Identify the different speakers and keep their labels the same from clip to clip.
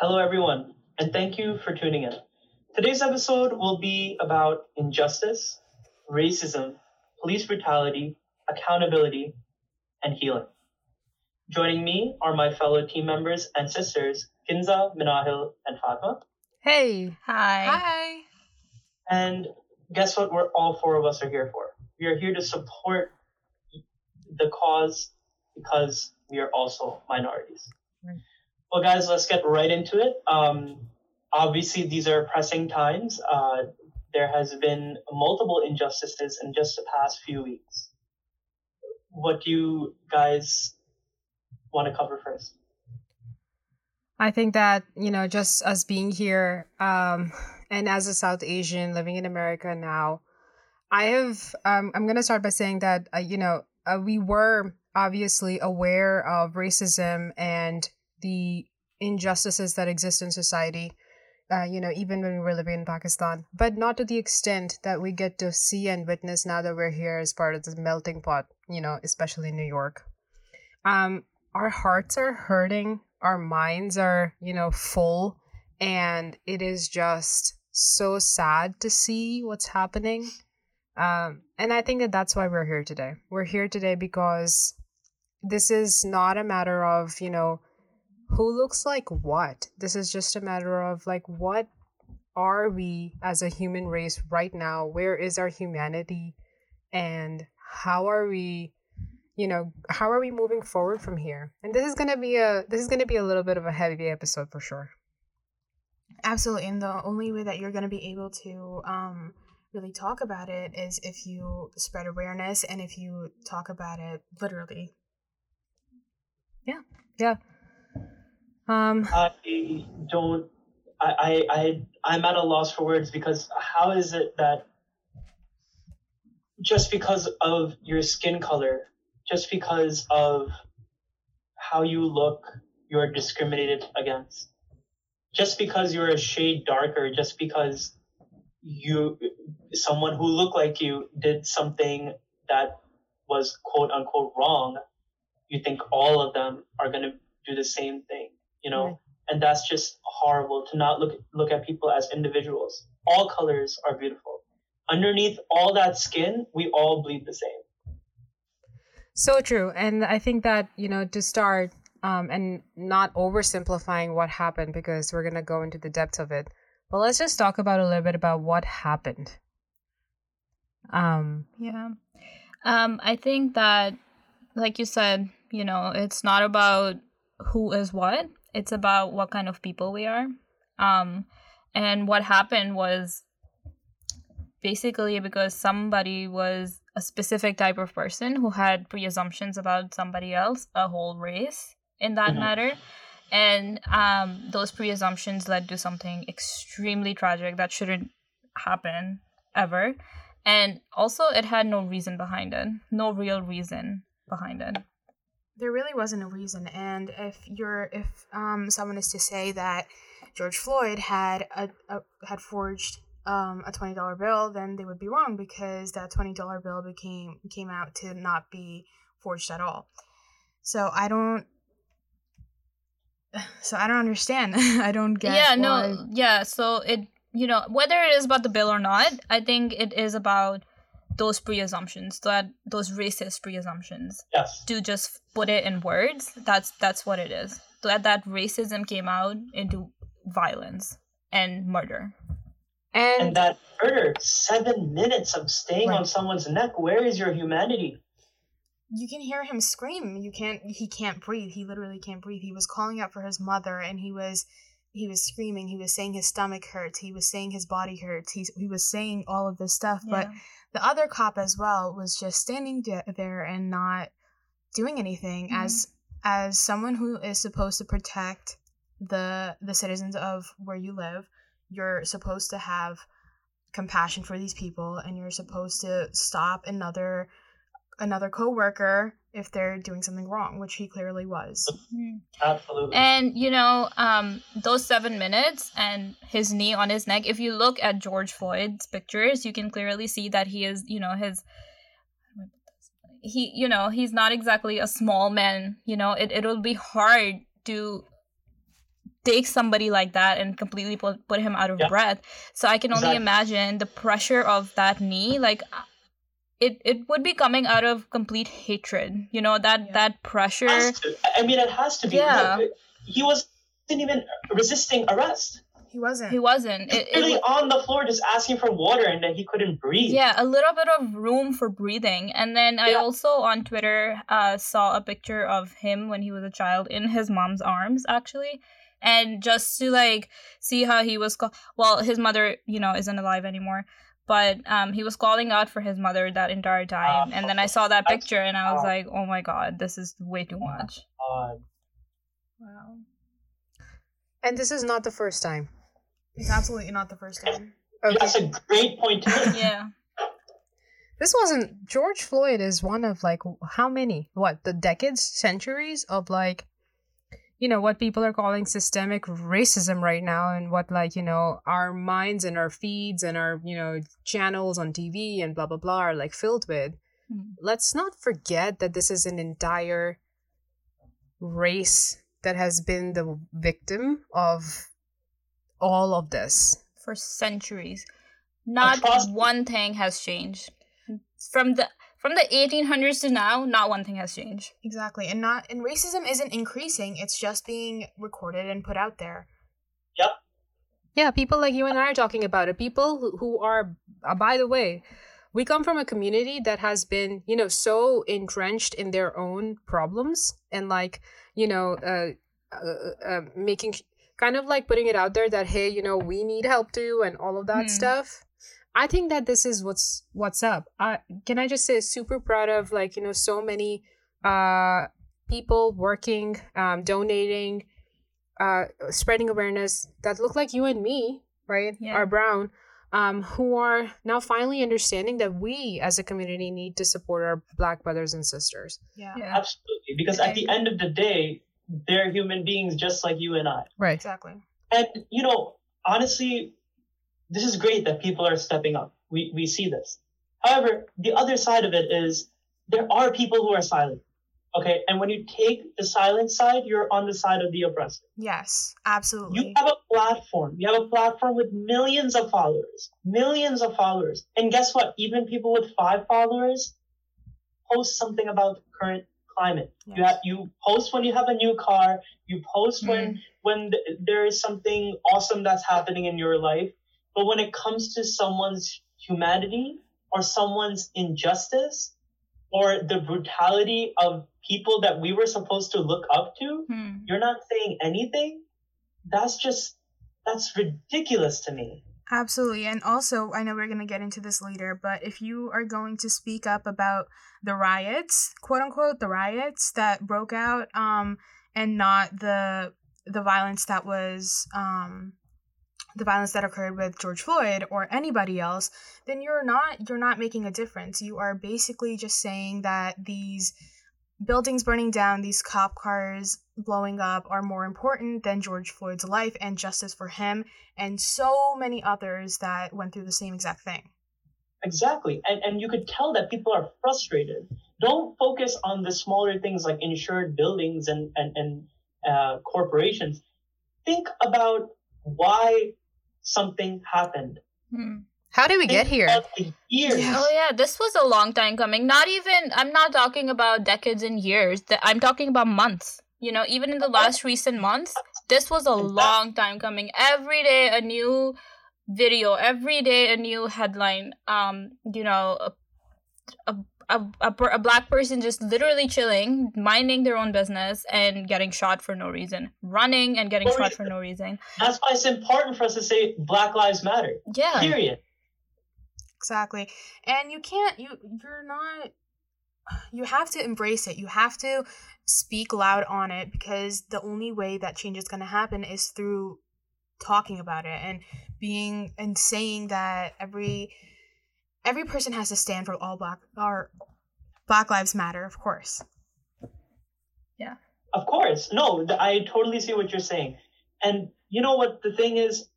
Speaker 1: Hello, everyone, and thank you for tuning in. Today's episode will be about injustice, racism, police brutality, accountability, and healing. Joining me are my fellow team members and sisters, Kinza, Minahil, and Fatma.
Speaker 2: Hey.
Speaker 3: Hi.
Speaker 4: Hi.
Speaker 1: And guess what? We're all four of us are here for. We are here to support the cause because we are also minorities.
Speaker 2: Right.
Speaker 1: Well, guys, let's get right into it. Um, obviously, these are pressing times. Uh, there has been multiple injustices in just the past few weeks. What do you guys want to cover first?
Speaker 2: I think that, you know, just us being here um, and as a South Asian living in America now, I have, um, I'm going to start by saying that, uh, you know, uh, we were obviously aware of racism and the injustices that exist in society, uh, you know, even when we were living in Pakistan, but not to the extent that we get to see and witness now that we're here as part of this melting pot, you know, especially in New York. Um, our hearts are hurting, our minds are, you know, full, and it is just so sad to see what's happening. Um, and I think that that's why we're here today. We're here today because this is not a matter of, you know, who looks like what. This is just a matter of like what are we as a human race right now? Where is our humanity? And how are we, you know, how are we moving forward from here? And this is gonna be a this is gonna be a little bit of a heavy episode for sure.
Speaker 4: Absolutely. And the only way that you're going to be able to um, really talk about it is if you spread awareness and if you talk about it literally.
Speaker 2: Yeah. Yeah. Um
Speaker 1: I don't. I, I, I, I'm at a loss for words because how is it that just because of your skin color, just because of how you look, you're discriminated against? Just because you're a shade darker, just because you, someone who looked like you did something that was quote unquote wrong, you think all of them are going to do the same thing, you know?
Speaker 2: Right.
Speaker 1: and that's just horrible to not look look at people as individuals. All colors are beautiful. Underneath all that skin, we all bleed the same.
Speaker 2: So true. And I think that, you know, to start um, and not oversimplifying what happened because we're going to go into the depths of it. But let's just talk about a little bit about what happened. Um,
Speaker 3: Yeah. Um, I think that, like you said, you know, it's not about who is what. It's about what kind of people we are. Um, and what happened was basically because somebody was a specific type of person who had pre-assumptions about somebody else, a whole race in that
Speaker 1: Mhm.
Speaker 3: matter. And um, those pre-assumptions led to something extremely tragic that shouldn't happen ever. And also, it had no reason behind it, no real reason behind it.
Speaker 4: There really wasn't a reason. And if you're, if um, someone is to say that George Floyd had a, a had forged um, a twenty dollar bill, then they would be wrong because that twenty dollar bill became came out to not be forged at all. So I don't. So I don't understand. I don't get.
Speaker 3: yeah,
Speaker 4: why-
Speaker 3: no, yeah. So it, you know, whether it is about the bill or not, I think it is about those pre-assumptions, that those racist pre-assumptions.
Speaker 1: Yes.
Speaker 3: To just put it in words, that's that's what it is. That that racism came out into violence and murder.
Speaker 2: and,
Speaker 1: And that murder, seven minutes of staying on someone's neck. Where is your humanity?
Speaker 4: you can hear him scream you can't he can't breathe he literally can't breathe he was calling out for his mother and he was he was screaming he was saying his stomach hurts he was saying his body hurts He's, he was saying all of this stuff but the other cop as well was just standing there and not doing anything
Speaker 3: Mhm.
Speaker 4: as as someone who is supposed to protect the the citizens of where you live you're supposed to have compassion for these people and you're supposed to stop another another coworker if they're doing something wrong which he clearly was
Speaker 3: Mhm.
Speaker 1: Absolutely.
Speaker 3: And you know, um, those seven minutes and his knee on his neck. If you look at George Floyd's pictures, you can clearly see that he is, you know, his he, you know, he's not exactly a small man. You know, it it'll be hard to take somebody like that and completely put, put him out of
Speaker 1: Yeah.
Speaker 3: breath. So I can only
Speaker 1: Exactly.
Speaker 3: imagine the pressure of that knee. Like it, it would be coming out of complete hatred. You know that
Speaker 4: Yeah.
Speaker 3: that pressure.
Speaker 1: I mean, it has to be.
Speaker 3: Yeah.
Speaker 1: Look, he wasn't even resisting arrest.
Speaker 4: He wasn't.
Speaker 3: He wasn't. It, it,
Speaker 1: Literally
Speaker 3: wa-
Speaker 1: on the floor, just asking for water, and then he couldn't breathe.
Speaker 3: yeah, a little bit of room for breathing. And then I also on Twitter uh, saw a picture of him when he was a child in his mom's arms, actually. And just to like see how he was, ca- well, his mother, you know, isn't alive anymore. But um, he was calling out for his mother that entire time, and then I saw that picture, and I was
Speaker 1: wow.
Speaker 3: like, "Oh my god, this is way too much."
Speaker 1: Uh,
Speaker 3: Wow.
Speaker 2: And this is not the first time.
Speaker 4: It's absolutely not the first time.
Speaker 2: Okay.
Speaker 1: That's a great point.
Speaker 3: Yeah.
Speaker 2: This wasn't George Floyd is one of like how many? What, the decades, centuries of like you know what people are calling systemic racism right now and what like, you know, our minds and our feeds and our, you know, channels on TV and blah blah blah are like filled with.
Speaker 3: Hmm.
Speaker 2: Let's not forget that this is an entire race that has been the victim of all of this.
Speaker 3: for centuries. Not one thing has changed. From the from the 1800s to now, not one thing has changed.
Speaker 4: Exactly. And not and racism isn't increasing, it's just being recorded and put out there. Yep.
Speaker 2: Yeah, people like you and I are talking about it. People who, who are, uh, by the way, we come from a community that has been, you know, so entrenched in their own problems and like, you know, uh, uh, uh, making kind of like putting it out there that hey, you know, we need help too and all of that
Speaker 3: Hmm.
Speaker 2: stuff. I think that this is what's what's up. I can I just say super proud of like you know so many uh people working, um, donating, uh, spreading awareness that look like you and me, right?
Speaker 3: Yeah.
Speaker 2: Are brown, um, who are now finally understanding that we as a community need to support our black brothers and sisters.
Speaker 4: Yeah.
Speaker 3: Yeah.
Speaker 1: Absolutely. Because at the end of the day, they're human beings just like you and I.
Speaker 2: Right.
Speaker 4: Exactly.
Speaker 1: And, you know, honestly, this is great that people are stepping up. We, we see this. However, the other side of it is there are people who are silent. Okay. And when you take the silent side, you're on the side of the oppressor.
Speaker 4: Yes, absolutely.
Speaker 1: You have a platform. You have a platform with millions of followers, millions of followers. And guess what? Even people with five followers post something about the current climate. You have, you post when you have a new car. You post when mm-hmm. when th- there is something awesome that's happening in your life. But when it comes to someone's humanity or someone's injustice or the brutality of people that we were supposed to look up to,
Speaker 3: Hmm.
Speaker 1: you're not saying anything that's just that's ridiculous to me
Speaker 4: Absolutely. And also, I know we're going to get into this later, but if you are going to speak up about the riots, quote unquote, the riots that broke out, um, and not the the violence that was um the violence that occurred with George Floyd or anybody else, then you're not you're not making a difference. You are basically just saying that these buildings burning down, these cop cars blowing up are more important than George Floyd's life and justice for him and so many others that went through the same exact thing.
Speaker 1: exactly and and you could tell that people are frustrated don't focus on the smaller things like insured buildings and and, and uh, corporations think about why something happened
Speaker 3: Hmm.
Speaker 2: How did we get here?
Speaker 1: years
Speaker 4: Yeah.
Speaker 3: Oh yeah, this was a long time coming. Not even I'm not talking about decades and years. Th- I'm talking about months. You know, even in the last recent months, this was a long time coming. Every day a new video, every day a new headline. Um, you know, a a, a, a, a black person just literally chilling, minding their own business and getting shot for no reason. Running and getting
Speaker 1: No
Speaker 3: shot for no reason.
Speaker 1: that's why it's important for us to say black lives matter
Speaker 3: Yeah.
Speaker 1: period
Speaker 4: Exactly. And you can't you you're not you have to embrace it. You have to speak loud on it because the only way that change is going to happen is through talking about it and being and saying that every every person has to stand for all black or black lives matter, of course. Yeah.
Speaker 1: Of course. No, I totally see what you're saying. And you know what the thing is?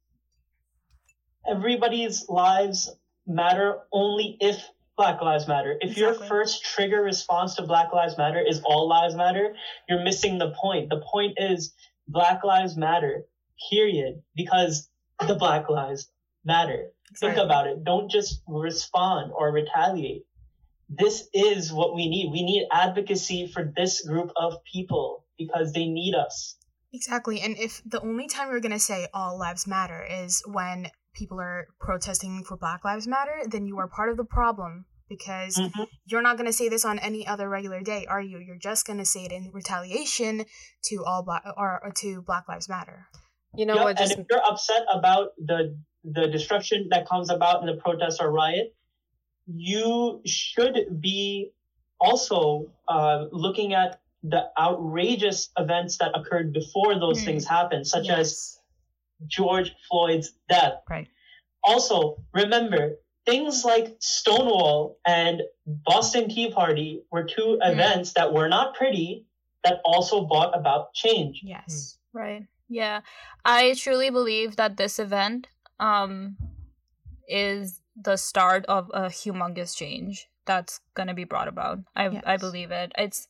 Speaker 1: Everybody's lives matter only if Black Lives Matter. If your first trigger response to Black Lives Matter is all lives matter, you're missing the point. The point is Black Lives Matter period, because the Black Lives Matter. Think
Speaker 4: Exactly.
Speaker 1: about it. Don't just respond or retaliate. This is what we need. We need advocacy for this group of people because they need us.
Speaker 4: Exactly. And if the only time we're going to say all lives matter is when people are protesting for Black Lives Matter, then you are part of the problem because
Speaker 1: Mhm.
Speaker 4: you're not going to say this on any other regular day, are you? You're just going to say it in retaliation to all black or, or to Black Lives Matter.
Speaker 2: You know
Speaker 1: Yep,
Speaker 2: what? Just
Speaker 1: and if you're upset about the the destruction that comes about in the protest or riot, you should be also uh, looking at the outrageous events that occurred before those
Speaker 3: Hmm.
Speaker 1: things happened, such as George Floyd's death.
Speaker 2: Right.
Speaker 1: Also, remember things like Stonewall and Boston Tea Party were two events that were not pretty that also brought about change.
Speaker 4: Yes.
Speaker 3: Right. Yeah. I truly believe that this event um is the start of a humongous change that's to be brought about. I I believe it. It's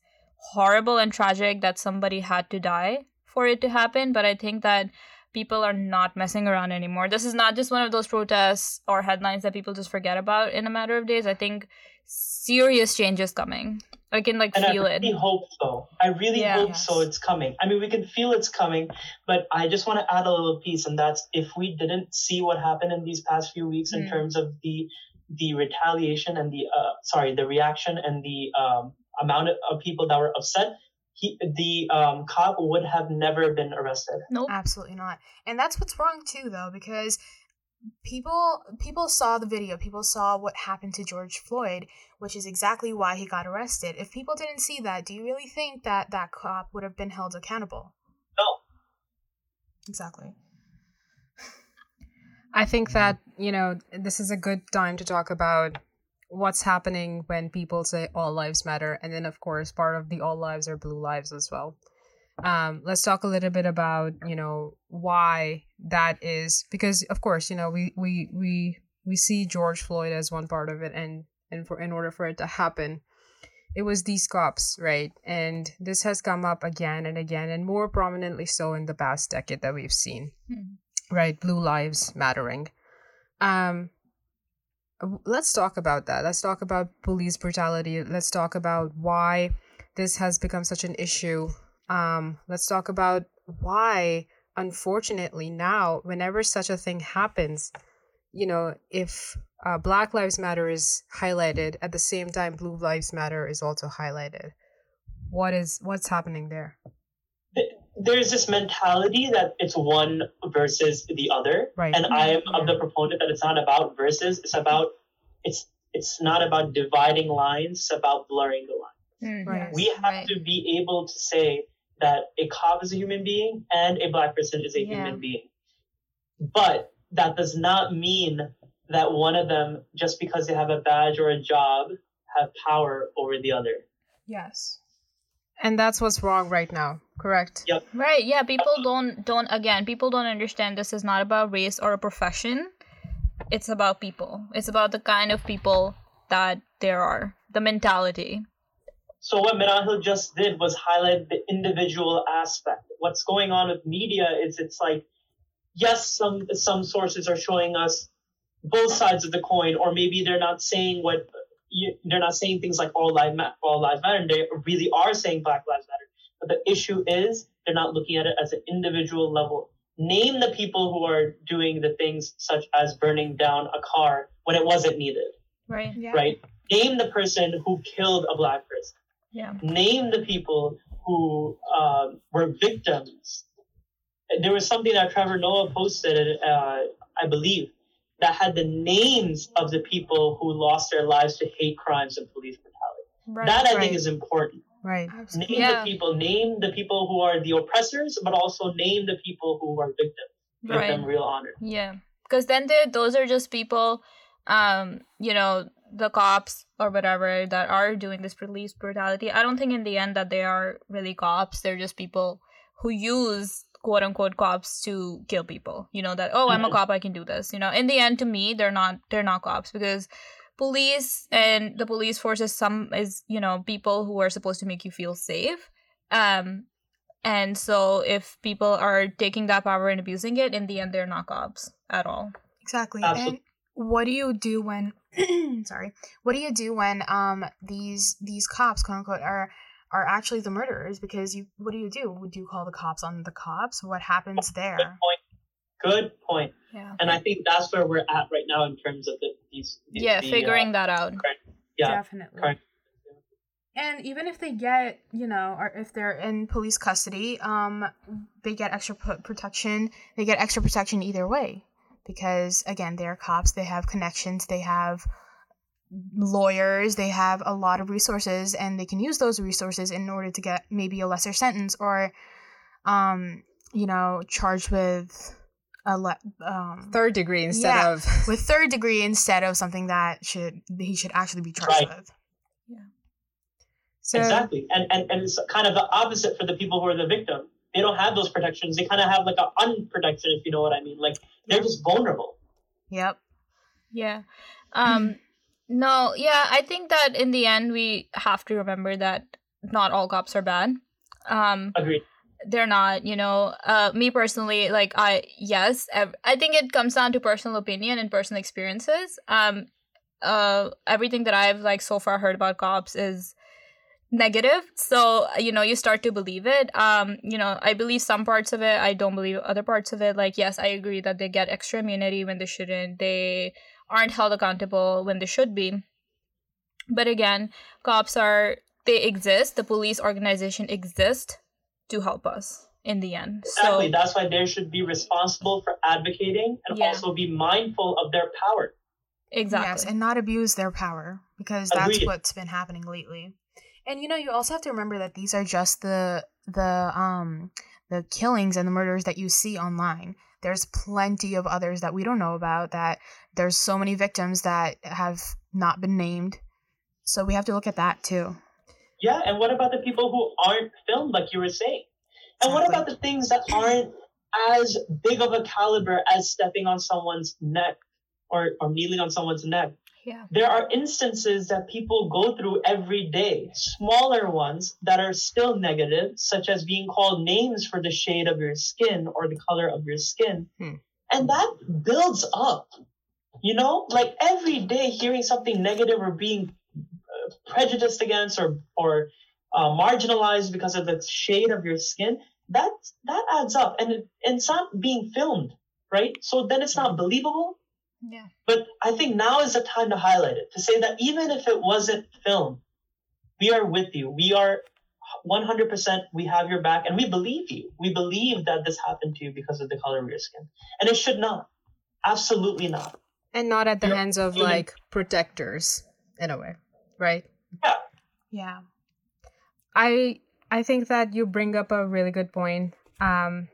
Speaker 3: horrible and tragic that somebody had to die for it to happen, but I think that people are not messing around anymore. This is not just one of those protests or headlines that people just forget about in a matter of days. I think serious change is coming. I can like
Speaker 1: And
Speaker 3: feel
Speaker 1: I
Speaker 3: it.
Speaker 1: really hope so. I really
Speaker 3: Yeah.
Speaker 1: hope
Speaker 4: Yes.
Speaker 1: so. It's coming. I mean, we can feel it's coming, but I just want to add a little piece, and that's if we didn't see what happened in these past few weeks in
Speaker 3: Mm.
Speaker 1: terms of the the retaliation and the uh, sorry, the reaction and the um, amount of, of people that were upset, he the um, cop would have never been arrested.
Speaker 3: Nope.
Speaker 4: Absolutely not. And that's what's wrong too though because people people saw the video, people saw what happened to George Floyd, which is exactly why he got arrested. If people didn't see that, do you really think that that cop would have been held accountable?
Speaker 1: No.
Speaker 4: Exactly.
Speaker 2: I think that, you know, this is a good time to talk about what's happening when people say all lives matter. And then, of course, part of the all lives are blue lives as well. Um, let's talk a little bit about, you know, why that is. Because, of course, you know, we, we, we, we see George Floyd as one part of it. And, and for, in order for it to happen, it was these cops, right? And this has come up again and again, and more prominently so in the past decade that we've seen
Speaker 3: Hmm.
Speaker 2: right blue lives mattering um let's talk about that let's talk about police brutality let's talk about why this has become such an issue um let's talk about why unfortunately now whenever such a thing happens you know if uh, black lives matter is highlighted at the same time blue lives matter is also highlighted what is what's happening there
Speaker 1: There's this mentality that it's one versus the other,
Speaker 2: right
Speaker 1: and I am of the proponent that it's not about versus. It's about it's it's not about dividing lines. It's about blurring the lines.
Speaker 3: Mm,
Speaker 2: Right.
Speaker 1: we have
Speaker 3: right.
Speaker 1: to be able to say that a cop is a human being and a black person is a
Speaker 3: Yeah.
Speaker 1: human being. But that does not mean that one of them, just because they have a badge or a job, have power over the other.
Speaker 4: Yes.
Speaker 2: and that's what's wrong right now correct Yep.
Speaker 3: Right. Yeah. People don't don't again. People don't understand this is not about race or a profession. It's about people. It's about the kind of people that there are. The mentality.
Speaker 1: So what Minahil just did was highlight the individual aspect. What's going on with media is it's like, yes, some some sources are showing us both sides of the coin, or maybe they're not saying what you, they're not saying things like all lives ma- all lives matter. And they really are saying Black Lives Matter. But the issue is they're not looking at it as an individual level. Name the people who are doing the things such as burning down a car when it wasn't needed,
Speaker 3: Right.
Speaker 4: Yeah.
Speaker 1: right? Name the person who killed a black person
Speaker 3: Yeah.
Speaker 1: name the people who um, were victims. There was something that Trevor Noah posted, uh, I believe, that had the names of the people who lost their lives to hate crimes and police brutality.
Speaker 3: Right.
Speaker 1: that I
Speaker 2: right.
Speaker 1: think is important.
Speaker 2: right
Speaker 4: Absolutely.
Speaker 1: Name
Speaker 3: Yeah.
Speaker 1: the people, name the people who are the oppressors, but also name the people who are victims. Give
Speaker 3: Right.
Speaker 1: them real honor.
Speaker 3: Yeah, because then those are just people, um, you know, the cops or whatever that are doing this police brutality. I don't think in the end that they are really cops. They're just people who use quote unquote cops to kill people. You know that oh I'm a cop I can do this. You know in the end to me they're not they're not cops because police and the police force is some is you know people who are supposed to make you feel safe. Um, And so if people are taking that power and abusing it, in the end they're not cops at all.
Speaker 4: Exactly.
Speaker 1: Absolutely.
Speaker 4: And what do you do when sorry. What do you do when um these these cops quote unquote are are actually the murderers because you what do you do? Would you call the cops on the cops? What happens
Speaker 1: Good
Speaker 4: there?
Speaker 1: point. Good point.
Speaker 3: Yeah.
Speaker 1: And I think that's where we're at right now in terms of the, these. the-
Speaker 3: Yeah,
Speaker 1: the, uh,
Speaker 3: figuring that out.
Speaker 1: yeah.
Speaker 4: Definitely.
Speaker 1: correct.
Speaker 4: And even if they get, you know, or if they're in police custody, um, they get extra p- protection. They get extra protection either way, because again, they're cops. They have connections. They have lawyers. They have a lot of resources, and they can use those resources in order to get maybe a lesser sentence or, um, you know, charged with a le- um
Speaker 2: Third degree instead
Speaker 4: Yeah.
Speaker 2: of
Speaker 4: with third degree instead of something that should he should actually be charged
Speaker 1: Right.
Speaker 4: with.
Speaker 2: so
Speaker 1: exactly. And, and and it's kind of the opposite for the people who are the victim. They don't have those protections. They kind of have like an unprotection, if you know what I mean. Like they're just vulnerable.
Speaker 4: Yep.
Speaker 3: Yeah. Um no, yeah, I think that in the end we have to remember that not all cops are bad. Um
Speaker 1: Agreed.
Speaker 3: they're not, you know. Uh me personally, like I yes, ev- I think it comes down to personal opinion and personal experiences. Um uh everything that I've like so far heard about cops is negative so you know you start to believe it um you know i believe some parts of it i don't believe other parts of it like yes i agree that they get extra immunity when they shouldn't they aren't held accountable when they should be but again cops are they exist the police organization exists to help us in the end
Speaker 1: Exactly.
Speaker 3: so
Speaker 1: That's why they should be responsible for advocating and
Speaker 3: Yeah.
Speaker 1: also be mindful of their power.
Speaker 3: exactly
Speaker 4: Yes, and not abuse their power because that's
Speaker 1: Agreed.
Speaker 4: what's been happening lately. And you know, you also have to remember that these are just the the um the killings and the murders that you see online. There's plenty of others that we don't know about that there's so many victims that have not been named. So we have to look at that too.
Speaker 1: Yeah, and what about the people who aren't filmed, like you were saying? And what about the things that aren't as big of a caliber as stepping on someone's neck or, or kneeling on someone's neck?
Speaker 3: Yeah
Speaker 1: There are instances that people go through every day, smaller ones that are still negative, such as being called names for the shade of your skin or the color of your skin.
Speaker 2: Hmm.
Speaker 1: And that builds up. You know, like every day hearing something negative or being uh, prejudiced against or, or uh, marginalized because of the shade of your skin, that, that adds up. And, it, and it's not being filmed, right? So then it's not believable.
Speaker 3: Yeah
Speaker 1: But I think now is the time to highlight it, to say that even if it wasn't filmed, we are with you. We are 100%, we have your back, and we believe you. We believe that this happened to you because of the color of your skin. And it should not. Absolutely not.
Speaker 2: and not at the
Speaker 1: You're
Speaker 2: hands of
Speaker 1: human.
Speaker 2: like protectors in a way, right?
Speaker 4: Yeah. Yeah.
Speaker 2: I I think that you bring up a really good point. Um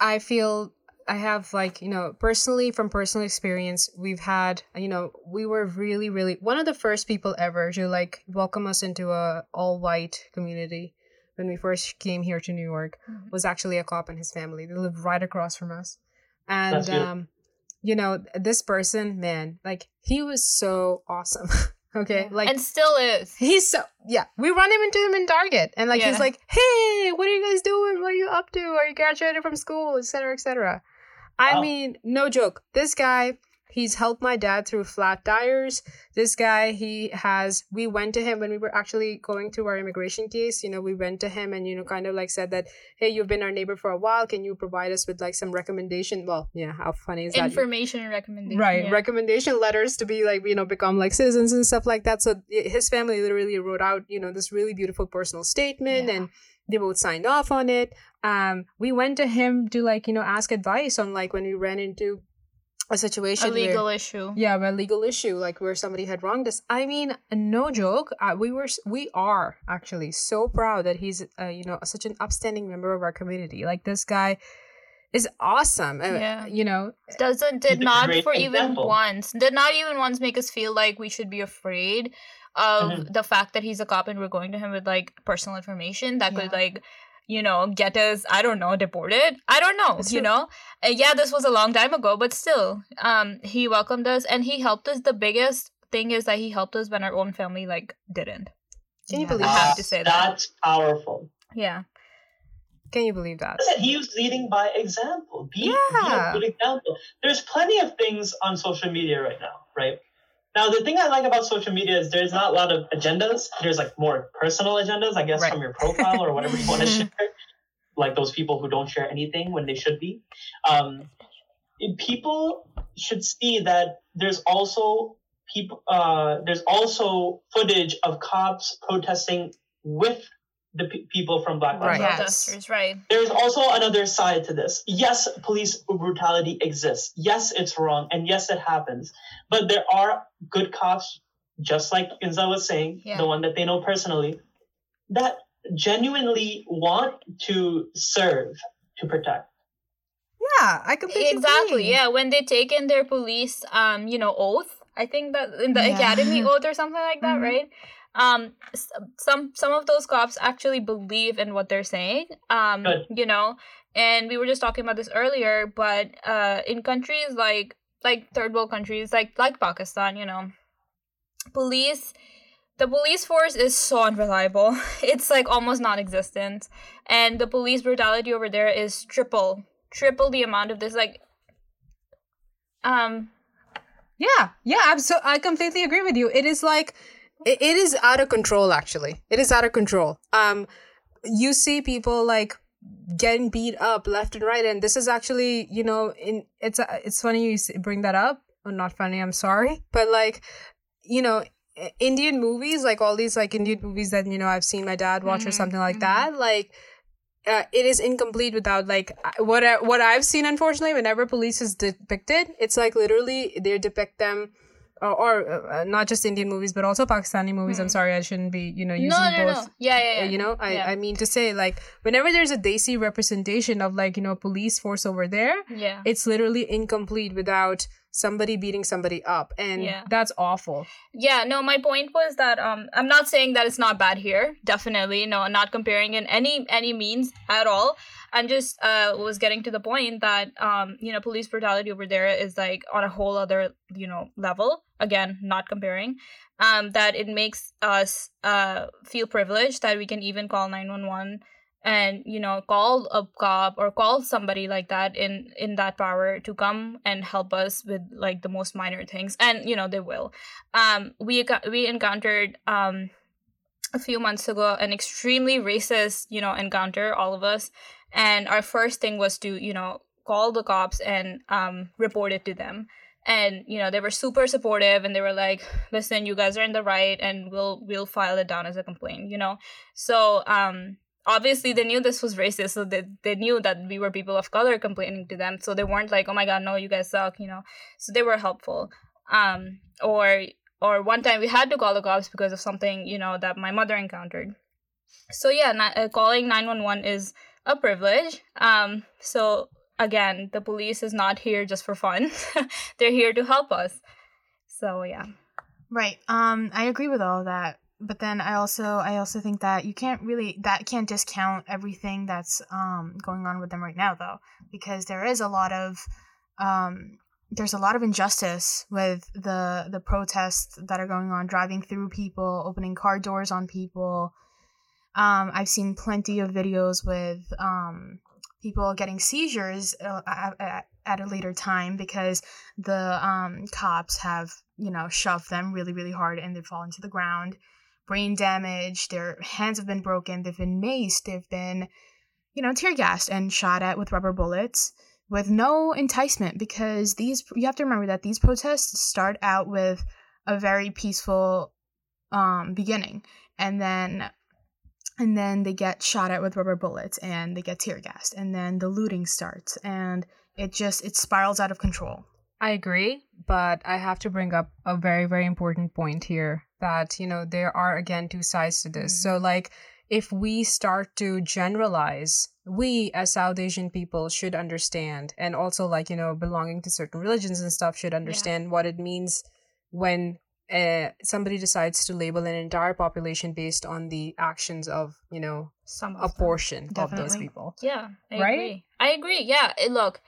Speaker 2: I feel I have like, you know, personally from personal experience, we've had, you know, we were really really one of the first people ever to like welcome us into a all white community when we first came here to New York
Speaker 3: Mhm.
Speaker 2: was actually a cop and his family. They lived right across from us. And
Speaker 1: That's
Speaker 2: um you know, this person, man, like he was so awesome. okay?
Speaker 4: Yeah.
Speaker 2: Like
Speaker 3: and still is
Speaker 2: He's so yeah. We run him into him in Target, and like he's like, "Hey, what are you guys doing? What are you up to? Are you graduated from school, etc., etc." I
Speaker 1: Wow.
Speaker 2: mean, no joke. This guy, he's helped my dad through flat tires. This guy, he has. We went to him when we were actually going through our immigration case. You know, we went to him and you know, kind of like said that, "Hey, you've been our neighbor for a while. Can you provide us with like some recommendation?" Well, yeah, how funny is that?
Speaker 3: information and recommendation
Speaker 2: right
Speaker 3: yeah.
Speaker 2: recommendation letters to be like you know become like citizens and stuff like that so his family literally wrote out you know this really beautiful personal statement
Speaker 4: Yeah.
Speaker 2: and they both signed off on it um we went to him to like you know ask advice on like when we ran into a situation
Speaker 3: a
Speaker 2: where-
Speaker 3: legal issue
Speaker 2: yeah, a legal issue, like where somebody had wronged us. I mean, no joke. Uh, we were, we are actually so proud that he's, uh, you know, such an upstanding member of our community. Like this guy is awesome. Uh,
Speaker 3: Yeah.
Speaker 2: you know,
Speaker 3: doesn't did not
Speaker 1: great
Speaker 3: for even once did not even once make us feel like we should be afraid of
Speaker 1: Mhm.
Speaker 3: the fact that he's a cop and we're going to him with like personal information that could like you know get us i don't know deported i don't know
Speaker 2: It's
Speaker 3: you
Speaker 2: true.
Speaker 3: know Uh, yeah this was a long time ago but still um he welcomed us and he helped us the biggest thing is that he helped us when our own family like didn't
Speaker 2: Can you
Speaker 4: Yeah.
Speaker 2: believe
Speaker 3: I have
Speaker 2: that?
Speaker 3: to say that.
Speaker 1: That's powerful.
Speaker 3: Yeah.
Speaker 2: Can you believe that?
Speaker 1: He was leading by example. Be, be
Speaker 2: Yeah.
Speaker 1: a good example. There's plenty of things on social media right now, right? Now the thing I like about social media is there's not a lot of agendas. There's like more personal agendas, I guess,
Speaker 2: Right.
Speaker 1: from your profile or whatever you want to share. Like those people who don't share anything when they should be. Um, people should see that there's also people. Uh, there's also footage of cops protesting with the pe- people from Black Lives
Speaker 2: Right.
Speaker 1: Matter.
Speaker 4: Yes.
Speaker 3: Protesters, right.
Speaker 1: There's also another side to this. Yes, police brutality exists. Yes, it's wrong. And yes, it happens. But there are good cops, just like Kinza was saying,
Speaker 3: Yeah.
Speaker 1: the one that they know personally, that genuinely want to serve to protect.
Speaker 2: Yeah, I completely
Speaker 3: exactly
Speaker 2: agree.
Speaker 3: yeah when they take in their police um you know oath i think that in the
Speaker 4: Yeah.
Speaker 3: academy oath or something like that
Speaker 4: Mhm.
Speaker 3: right um some some of those cops actually believe in what they're saying um
Speaker 1: Good.
Speaker 3: you know and we were just talking about this earlier but uh in countries like like third world countries like like pakistan you know police the police force is so unreliable it's like almost non-existent and the police brutality over there is triple triple the amount of this like um
Speaker 2: Yeah, yeah, absolutely. I completely agree with you. It is like it, it is out of control. Actually, it is out of control. Um, you see people like getting beat up left and right, and this is actually you know in it's uh, it's funny you bring that up. Or not funny. I'm sorry, but like you know. Indian movies, like all these like Indian movies that you know I've seen my dad watch or
Speaker 4: Mhm,
Speaker 2: something like
Speaker 4: mhm.
Speaker 2: that. Like, uh, it is incomplete without like what I, what I've seen. Unfortunately, whenever police is depicted, it's like literally they depict them, or, or uh, not just Indian movies, but also Pakistani movies. I'm
Speaker 3: Hmm.
Speaker 2: sorry, I shouldn't be you know using
Speaker 3: no no
Speaker 2: both.
Speaker 3: no yeah yeah,
Speaker 2: uh,
Speaker 3: yeah.
Speaker 2: You know, I,
Speaker 3: Yeah.
Speaker 2: I mean to say like whenever there's a Desi representation of like you know police force over there,
Speaker 3: yeah
Speaker 2: it's literally incomplete without somebody beating somebody up, and
Speaker 3: Yeah.
Speaker 2: that's awful.
Speaker 3: yeah no my point was that um i'm not saying that it's not bad here definitely no I'm not comparing in any any means at all i'm just uh was getting to the point that um you know police brutality over there is like on a whole other you know level again not comparing um that it makes us uh feel privileged that we can even call 911 and you know call a cop or call somebody like that in in that power to come and help us with like the most minor things. And you know they will. Um we we encountered um a few months ago an extremely racist you know encounter all of us. And our first thing was to you know call the cops and um report it to them. And you know they were super supportive and they were like listen you guys are in the right and we'll we'll file it down as a complaint you know? So um obviously they knew this was racist so they, they knew that we were people of color complaining to them so they weren't like oh my god no you guys suck you know? So they were helpful. Um or or one time we had to call the cops because of something you know that my mother encountered. So yeah na- uh, calling 911 is a privilege. Um so again the police is not here just for fun. They're here to help us. So yeah.
Speaker 4: Right. Um, I agree with all that. But then I also I also think that you can't really that can't discount everything that's um going on with them right now though. Because there is a lot of um there's a lot of injustice with the the protests that are going on, driving through people, opening car doors on people. Um, I've seen plenty of videos with um, people getting seizures uh, at, at- a later time because the um, cops have you know shoved them really really hard and they fall into the ground brain damage their hands have been broken they've been maced they've been you know tear gassed and shot at with rubber bullets with no enticement because these you have to remember that these protests start out with a very peaceful um beginning and then and then they get shot at with rubber bullets and they get tear gassed and then the looting starts and it just it spirals out of control.
Speaker 2: I agree, but I have to bring up a very, very important point here that, you know, there are again two sides to this. So, like, if we start to generalize, we as South Asian people should understand, and also, like, you know, belonging to certain religions and stuff should understand what it means when uh, somebody decides to label an entire population based on the actions of, you know,
Speaker 3: some
Speaker 2: a
Speaker 3: of them.
Speaker 2: portion of those people.
Speaker 3: Yeah, I
Speaker 2: Right?
Speaker 3: agree. I agree. Yeah, look,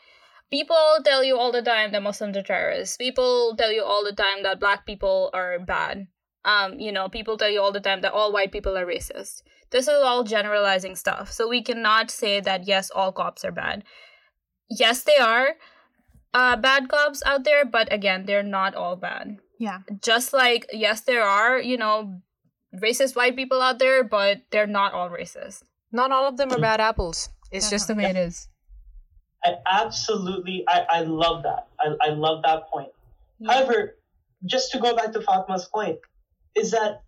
Speaker 3: people tell you all the time that Muslims are terrorists. People tell you all the time that black people are bad. um, you know, people tell you all the time that all white people are racist. This is all generalizing stuff. So we cannot say that yes, all cops are bad. Yes, they are uh, bad cops out there, but again, they're not all bad.
Speaker 4: Yeah.
Speaker 3: Just like yes, there are you know racist white people out there, but they're not all racist.
Speaker 2: Not all of them are bad apples. It's just the way it is.
Speaker 1: I absolutely, I, I love that. I, I love that point. However, just to go back to Fatma's point, is that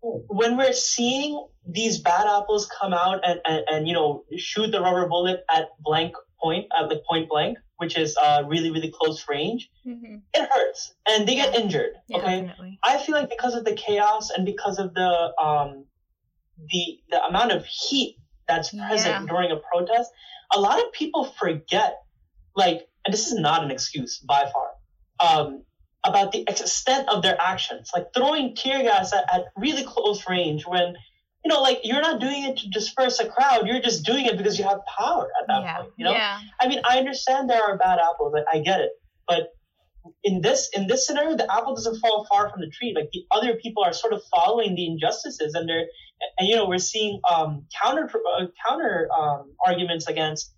Speaker 1: when we're seeing these bad apples come out and, and, and you know shoot the rubber bullet at blank point at like point blank, which is uh, really really close range,
Speaker 3: Mm-hmm.
Speaker 1: it hurts and they get injured.
Speaker 3: Yeah,
Speaker 1: okay,
Speaker 4: Definitely.
Speaker 1: I feel like because of the chaos and because of the um the the amount of heat that's present
Speaker 3: Yeah.
Speaker 1: during a protest, a lot of people forget like and this is not an excuse by far. Um about the extent of their actions, like throwing tear gas at, at really close range when you know, like you're not doing it to disperse a crowd. You're just doing it because you have power at that
Speaker 4: Yeah.
Speaker 1: point. You know,
Speaker 3: Yeah.
Speaker 1: I mean, I understand there are bad apples. I, I get it, but in this in this scenario, the apple doesn't fall far from the tree. Like the other people are sort of following the injustices, and they're and you know we're seeing um, counter uh, counter um, arguments against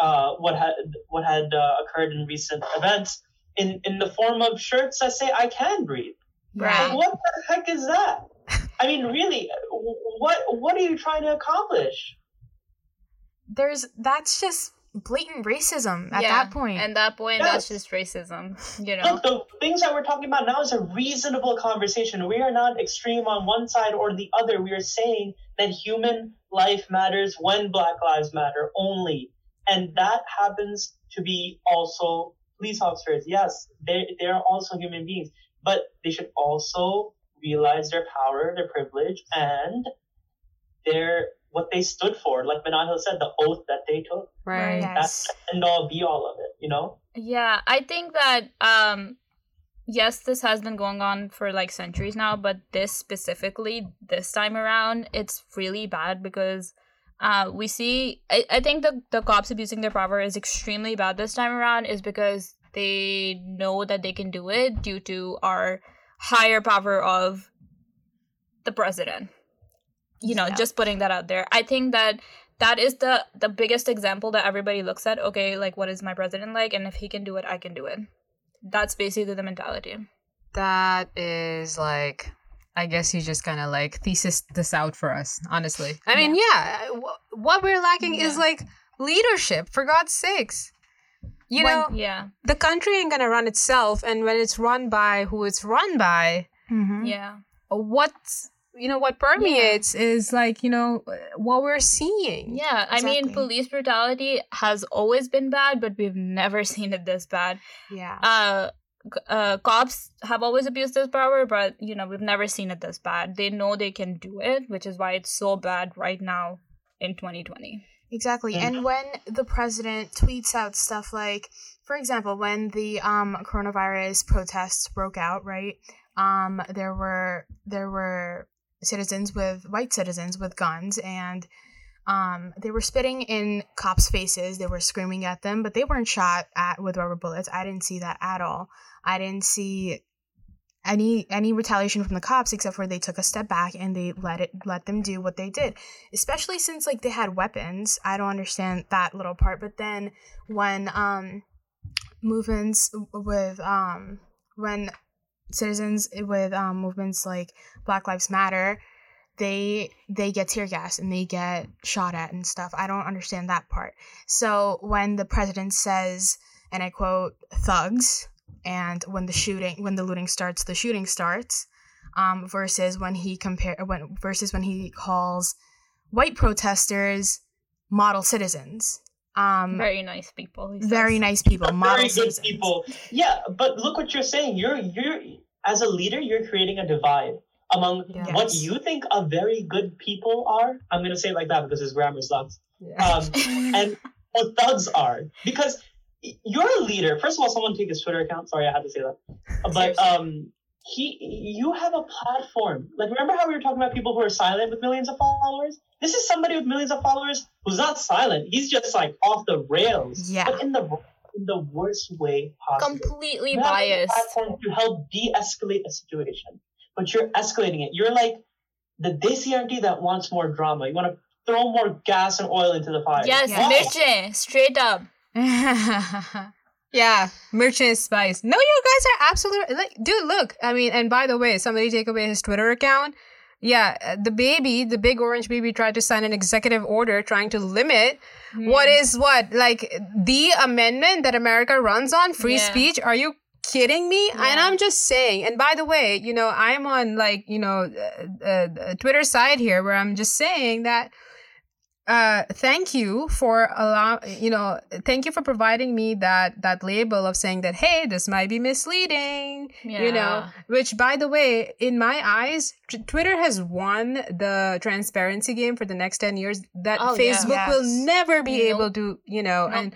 Speaker 1: uh, what had what had uh, occurred in recent events in in the form of shirts that say "I can breathe."
Speaker 3: Right.
Speaker 1: Like, what the heck is that? I mean, really, what what are you trying to accomplish?
Speaker 4: There's that's just blatant racism at
Speaker 3: Yeah,
Speaker 4: that point.
Speaker 3: At that point,
Speaker 1: Yes.
Speaker 3: that's just racism. You know.
Speaker 1: Look, the things that we're talking about now is a reasonable conversation. We are not extreme on one side or the other. We are saying that human life matters when Black Lives Matter only. And that happens to be also police officers. Yes, they, they are also human beings, but they should also realize their power, their privilege, and their what they stood for. Like Minahil said, the oath that they took.
Speaker 2: Right.
Speaker 4: Yes.
Speaker 1: That's the end all be all of it, you know?
Speaker 3: Yeah, I think that um yes, this has been going on for like centuries now, but this specifically this time around, it's really bad because uh we see I, I think the the cops abusing their power is extremely bad this time around is because they know that they can do it due to our higher power of the president. You know,
Speaker 4: Yeah.
Speaker 3: just putting that out there. I think that that is the the biggest example that everybody looks at okay like what is my president like and if he can do it i can do it that's basically the mentality
Speaker 2: That is like, I guess you just kind of like thesis this out for us, honestly. I mean, yeah, wh- what we're lacking is like leadership, for God's sakes. You
Speaker 4: When-
Speaker 2: know,
Speaker 3: yeah
Speaker 2: the country ain't gonna run itself, and when it's run by who it's run by,
Speaker 4: Mhm.
Speaker 3: yeah
Speaker 2: what you know what permeates is like you know what we're seeing.
Speaker 3: yeah i mean police brutality has always been bad but we've never seen it this bad
Speaker 4: Yeah.
Speaker 3: uh uh cops have always abused this power but you know we've never seen it this bad they know they can do it which is why it's so bad right now in 2020
Speaker 4: Exactly.
Speaker 1: Mm.
Speaker 4: And when the president tweets out stuff like, for example, when the um, coronavirus protests broke out, right? Um, there were there were citizens with white citizens with guns, and um, they were spitting in cops' faces. They were screaming at them, but they weren't shot at with rubber bullets. I didn't see that at all. I didn't see any any retaliation from the cops except for they took a step back and they let it let them do what they did especially since like they had weapons i don't understand that little part but then when um movements with um when citizens with um movements like black lives matter they they get tear gas and they get shot at and stuff. I don't understand that part. So when the president says and i quote thugs and when the shooting when the looting starts the shooting starts um, versus when he compare when versus when he calls white protesters model citizens um very,
Speaker 3: nice people very
Speaker 4: nice people
Speaker 1: very good people. Yeah, but look what you're saying. You're you're as a leader, you're creating a divide among
Speaker 4: Yes.
Speaker 1: what you think a very good people are. I'm gonna say it like that because his grammar sucks.
Speaker 2: Yeah.
Speaker 1: Um, and what thugs are because you're a leader. First of all, someone take his Twitter account. Sorry, I had to say that. But um, he, you have a platform. Like remember how we were talking about people who are silent with millions of followers? This is somebody with millions of followers who's not silent. He's just like off the rails.
Speaker 4: Yeah.
Speaker 1: But in the in the worst way possible.
Speaker 3: completely
Speaker 1: You have a
Speaker 3: biased
Speaker 1: platform to help de-escalate a situation. but you're escalating it. You're like the desi auntie that wants more drama. You want to throw more gas and oil into the fire.
Speaker 3: Yes,
Speaker 4: Yeah.
Speaker 3: Mirche, straight up.
Speaker 2: yeah, merchant spice. No, you guys are absolutely like, dude. Look, I mean, and by the way, somebody take away his Twitter account. Yeah, uh, the baby, the big orange baby, tried to sign an executive order trying to limit what
Speaker 3: Hmm.
Speaker 2: is what like the amendment that America runs on free
Speaker 3: Yeah.
Speaker 2: speech. Are you kidding me? And I'm just saying. And by the way, you know, I'm on like you know, uh, uh, uh, Twitter side here where I'm just saying that uh thank you for allow you know thank you for providing me that that label of saying that hey this might be misleading you know which by the way in my eyes t- twitter has won the transparency game for the next 10 years that
Speaker 3: Oh, yeah.
Speaker 2: facebook will never be
Speaker 3: Nope.
Speaker 2: able to you know
Speaker 3: Nope.
Speaker 2: and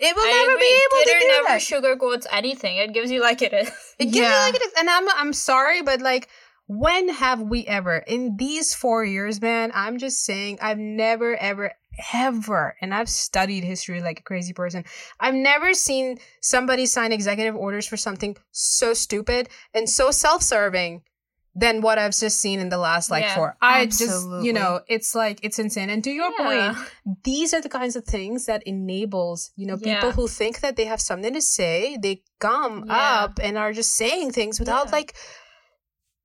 Speaker 2: it will
Speaker 3: I
Speaker 2: never
Speaker 3: agree.
Speaker 2: be able
Speaker 3: Twitter
Speaker 2: to do
Speaker 3: never
Speaker 2: that
Speaker 3: sugarcoats anything. It gives you like it is.
Speaker 2: it gives you
Speaker 4: Yeah.
Speaker 2: like it is. And I'm I'm sorry, but like when have we ever in these four years, man? I'm just saying I've never ever ever and I've studied history like a crazy person. I've never seen somebody sign executive orders for something so stupid and so self-serving than what I've just seen in the last like
Speaker 3: Yeah,
Speaker 2: four. I just you know, it's like it's insane. And to your
Speaker 3: Yeah.
Speaker 2: point, these are the kinds of things that enables you know people
Speaker 3: Yeah.
Speaker 2: who think that they have something to say they come
Speaker 3: Yeah.
Speaker 2: up and are just saying things without like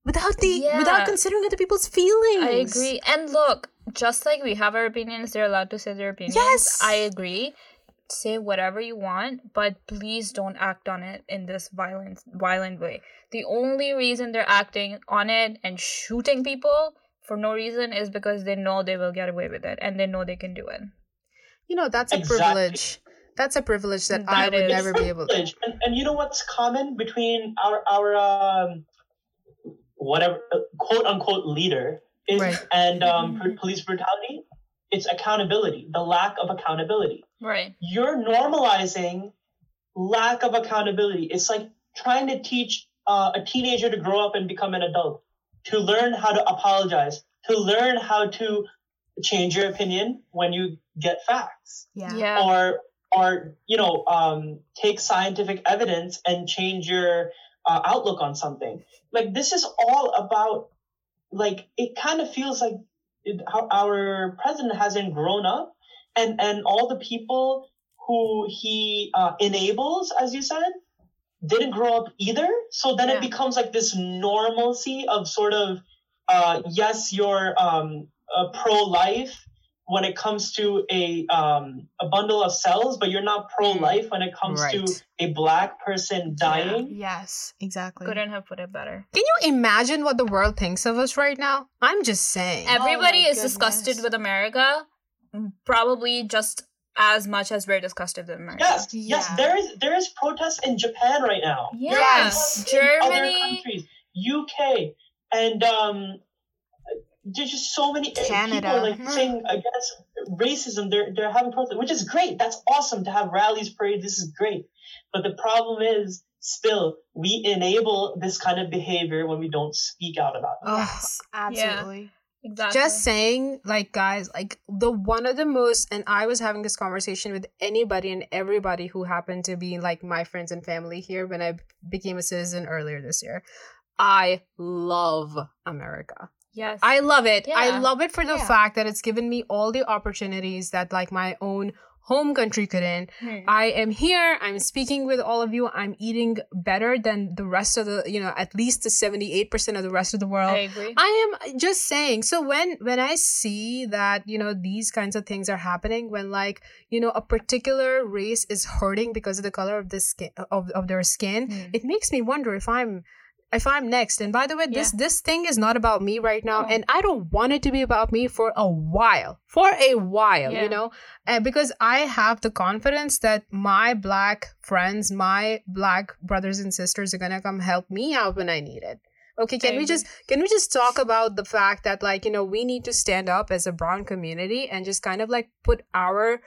Speaker 2: without the
Speaker 3: Yeah.
Speaker 2: without considering other people's feelings
Speaker 3: I agree. And look, just like we have our opinions, they're allowed to say their opinions.
Speaker 2: Yes.
Speaker 3: I agree. Say whatever you want, but please don't act on it in this violent violent way. The only reason they're acting on it and shooting people for no reason is because they know they will get away with it and they know they can do it.
Speaker 2: you know that's a privilege that's a privilege that i would
Speaker 3: is.
Speaker 2: never be able to.
Speaker 1: And, and you know what's common between our our um, whatever uh, quote unquote leader is
Speaker 2: Right.
Speaker 1: and um, pr- police brutality? It's accountability. The lack of accountability.
Speaker 3: Right.
Speaker 1: You're normalizing lack of accountability. It's like trying to teach uh, a teenager to grow up and become an adult, to learn how to apologize, to learn how to change your opinion when you get facts
Speaker 4: Yeah.
Speaker 3: Yeah.
Speaker 1: or or you know um, take scientific evidence and change your uh, outlook on something like this is all about like it kind of feels like it, our president hasn't grown up and and all the people who he uh, enables as you said didn't grow up either so then
Speaker 3: Yeah.
Speaker 1: it becomes like this normalcy of sort of uh, yes you're um, pro-life when it comes to a um, a bundle of cells, but you're not pro-life when it comes to a black person dying.
Speaker 4: Yes, exactly.
Speaker 3: Couldn't have put it better.
Speaker 2: can you imagine what the world thinks of us right now i'm just saying
Speaker 3: Everybody
Speaker 4: my
Speaker 3: is disgusted with America, probably just as much as we're disgusted with America.
Speaker 1: Yes, yes, there is there is protests in Japan right now.
Speaker 3: Yeah.
Speaker 4: Yes.
Speaker 1: protests in other
Speaker 3: Germany.
Speaker 1: countries, UK, and um, there's just so many
Speaker 4: Canada.
Speaker 1: people like hmm. saying against racism. They're they're having protests, which is great. That's awesome to have rallies, parades. This is great, but the problem is still we enable this kind of behavior when we don't speak out about it.
Speaker 4: Yes, absolutely.
Speaker 3: Exactly.
Speaker 2: just saying like guys like the one of the most and i was having this conversation with anybody and everybody who happened to be like my friends and family here when i became a citizen earlier this year i love america
Speaker 3: yes.
Speaker 2: i love it i love it for the
Speaker 4: Yeah.
Speaker 2: fact that it's given me all the opportunities that like my own home country couldn't
Speaker 3: Hmm.
Speaker 2: I am here. I'm speaking with all of you. I'm eating better than the rest of the, you know, at least the 78% of the rest of the world.
Speaker 3: I agree.
Speaker 2: I am just saying. So when when I see that you know these kinds of things are happening, when like you know a particular race is hurting because of the color of the skin of, of their skin,
Speaker 3: Hmm.
Speaker 2: it makes me wonder if I'm if I'm next. And by the way, this this thing is not about me right now,
Speaker 3: No.
Speaker 2: and I don't want it to be about me for a while. For a while,
Speaker 3: Yeah.
Speaker 2: you know, uh, because I have the confidence that my black friends, my black brothers and sisters are gonna come help me out when I need it. Okay, can we just can we just talk about the fact that like you know we need to stand up as a brown community and just kind of like put our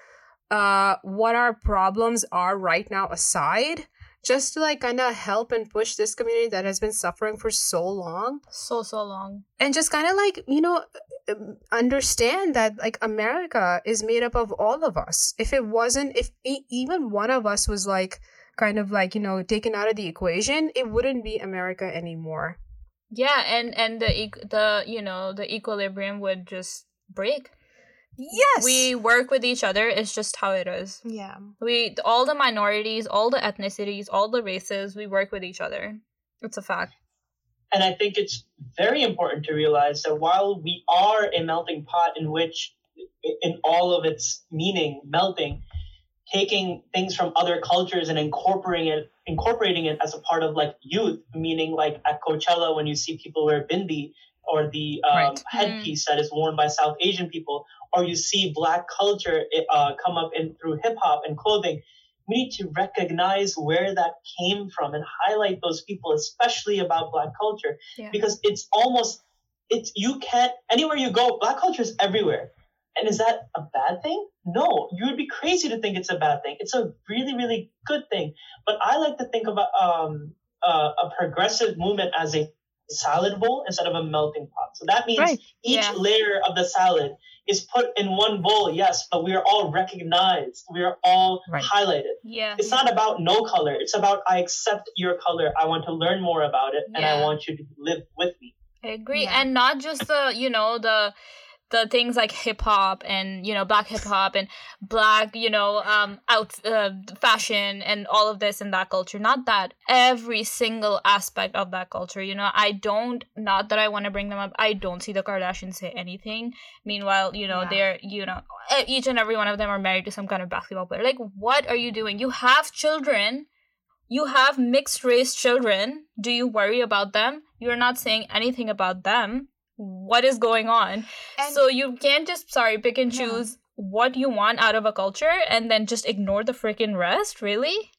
Speaker 2: uh what our problems are right now aside just to like kind of help and push this community that has been suffering for so long
Speaker 3: so so long.
Speaker 2: and just kind of like you know um, understand that like america is made up of all of us if it wasn't if e- even one of us was like kind of like you know taken out of the equation it wouldn't be america anymore
Speaker 3: Yeah, and and the the you know the equilibrium would just break.
Speaker 2: Yes.
Speaker 3: We work with each other. It's just how it is.
Speaker 4: Yeah.
Speaker 3: We all the minorities, all the ethnicities, all the races, we work with each other. It's a fact.
Speaker 1: And I think it's very important to realize that while we are a melting pot in which, in all of its meaning, melting, taking things from other cultures and incorporating it, incorporating it as a part of like youth, meaning like at Coachella when you see people wear bindi or the um,
Speaker 2: Right.
Speaker 1: headpiece that is worn by South Asian people, or you see black culture uh, come up in through hip hop and clothing. We need to recognize where that came from and highlight those people, especially about black culture,
Speaker 3: Yeah.
Speaker 1: because it's almost it's you can't anywhere you go, black culture is everywhere. And is that a bad thing? No, you would be crazy to think it's a bad thing. It's a really, really good thing. But I like to think about um, uh, a progressive movement as a salad bowl instead of a melting pot. So that means
Speaker 2: Right.
Speaker 1: each
Speaker 3: Yeah.
Speaker 1: layer of the salad is put in one bowl, yes, but we are all recognized. We are all
Speaker 2: Right.
Speaker 1: highlighted.
Speaker 3: Yeah.
Speaker 1: It's not about no color. It's about I accept your color. I want to learn more about it, and I want you to live with me.
Speaker 3: I agree.
Speaker 4: Yeah.
Speaker 3: And not just the, you know, the the things like hip hop and you know black hip hop and black you know um out uh, fashion and all of this and that culture. Not that every single aspect of that culture you know. I don't not that i want to bring them up i don't see the kardashians say anything. Meanwhile you know
Speaker 4: Yeah.
Speaker 3: they're you know each and every one of them are married to some kind of basketball player. Like what are you doing? You have children. You have mixed race children. Do you worry about them? You're not saying anything about them what is going on
Speaker 4: And
Speaker 3: so you can't just sorry pick and
Speaker 4: Yeah.
Speaker 3: choose what you want out of a culture and then just ignore the freaking rest really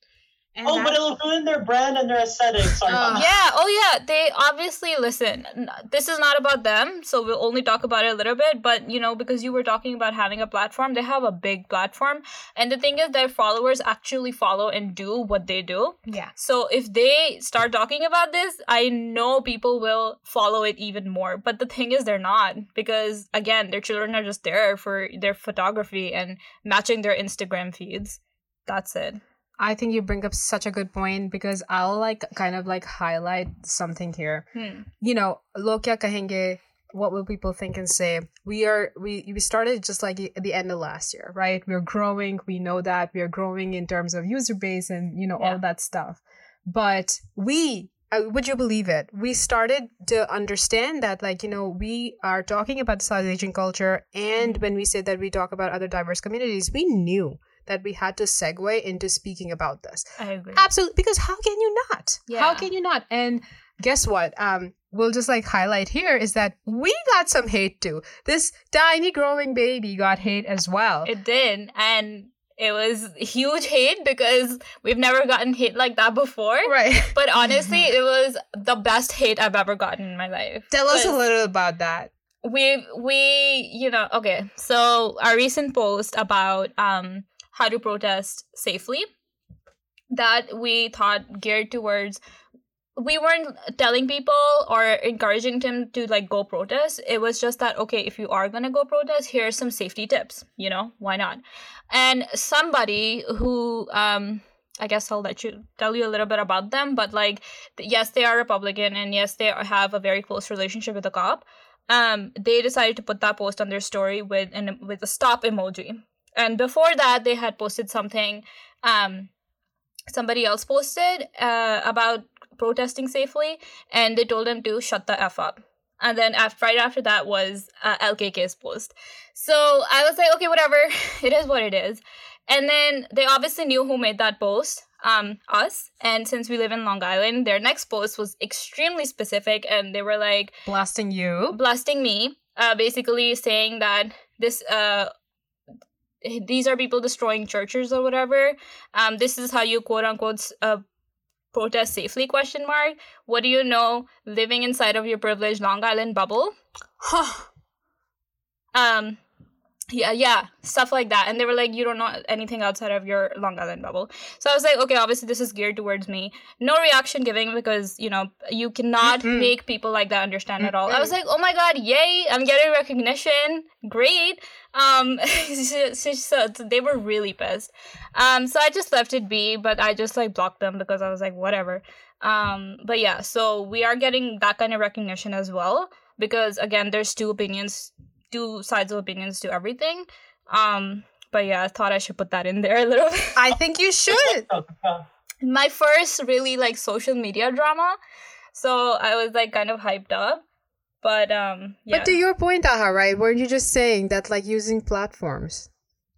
Speaker 4: and
Speaker 1: oh, but it'll ruin their brand and their aesthetics. Sorry about
Speaker 4: Ugh.
Speaker 1: that.
Speaker 3: yeah oh yeah they obviously listen n- this is not about them so we'll only talk about it a little bit but you know because you were talking about having a platform they have a big platform and the thing is their followers actually follow and do what they do
Speaker 4: yeah.
Speaker 3: So if they start talking about this, I know people will follow it even more. But the thing is, they're not because again, their children are just there for their photography and matching their Instagram feeds. That's it.
Speaker 2: I think you bring up such a good point because I'll like kind of like highlight something here.
Speaker 3: Hmm.
Speaker 2: You know, log kya kahenge, what will people think and say? We are we we started just like at the end of last year, right? We're growing, we know that we are growing in terms of user base and you know
Speaker 3: Yeah.
Speaker 2: all that stuff. But we uh, would you believe it? We started to understand that, like, you know, we are talking about the South Asian culture, and when we say that we talk about other diverse communities, we knew that we had to segue into speaking about this.
Speaker 3: I agree.
Speaker 2: Absolutely, because how can you not?
Speaker 3: Yeah.
Speaker 2: How can you not? And guess what? Um, we'll just like highlight here is that we got some hate too. This tiny growing baby got hate as well.
Speaker 3: It did, and it was huge hate because we've never gotten hate like that before.
Speaker 2: right.
Speaker 3: But honestly, it was the best hate I've ever gotten in my life.
Speaker 2: Tell us a little about that.
Speaker 3: we we you know okay so our recent post about um how to protest safely that we thought geared towards we weren't telling people or encouraging them to like go protest. It was just that okay if you are gonna go protest here's some safety tips you know why not? And somebody who um i guess i'll let you tell you a little bit about them but like yes they are republican and yes they have a very close relationship with the cop. Um they decided to put that post on their story with and with a stop emoji and before that they had posted something um somebody else posted uh, about protesting safely and they told them to shut the f up. And then after, right after that was uh, lkk's post. So i was like okay whatever. It is what it is. And then they obviously knew who made that post um us. And since we live in long island their next post was extremely specific and they were like
Speaker 2: Blasting you.
Speaker 3: blasting me uh basically saying that this uh these are people destroying churches or whatever. Um this is how you quote unquote uh protest safely question mark. What do you know living inside of your privileged long island bubble?
Speaker 4: Huh.
Speaker 3: um yeah yeah stuff like that. And they were like you don't know anything outside of your long island bubble. So i was like okay obviously this is geared towards me. No reaction giving because you know you cannot
Speaker 2: Mm-mm.
Speaker 3: make people like that understand at all. I was like oh my god yay i'm getting recognition. Great. Um so, so- so they were really pissed. Um so i just left it be but i just like blocked them because i was like whatever. Um but yeah so we are getting that kind of recognition as well because again there's two opinions two sides of opinions to everything um but yeah i thought i should put that in there a little bit
Speaker 2: I think you should.
Speaker 3: My first really like social media drama so i was like kind of hyped up but um yeah
Speaker 2: But to your point, Aha, right? Weren't you just saying that like using platforms?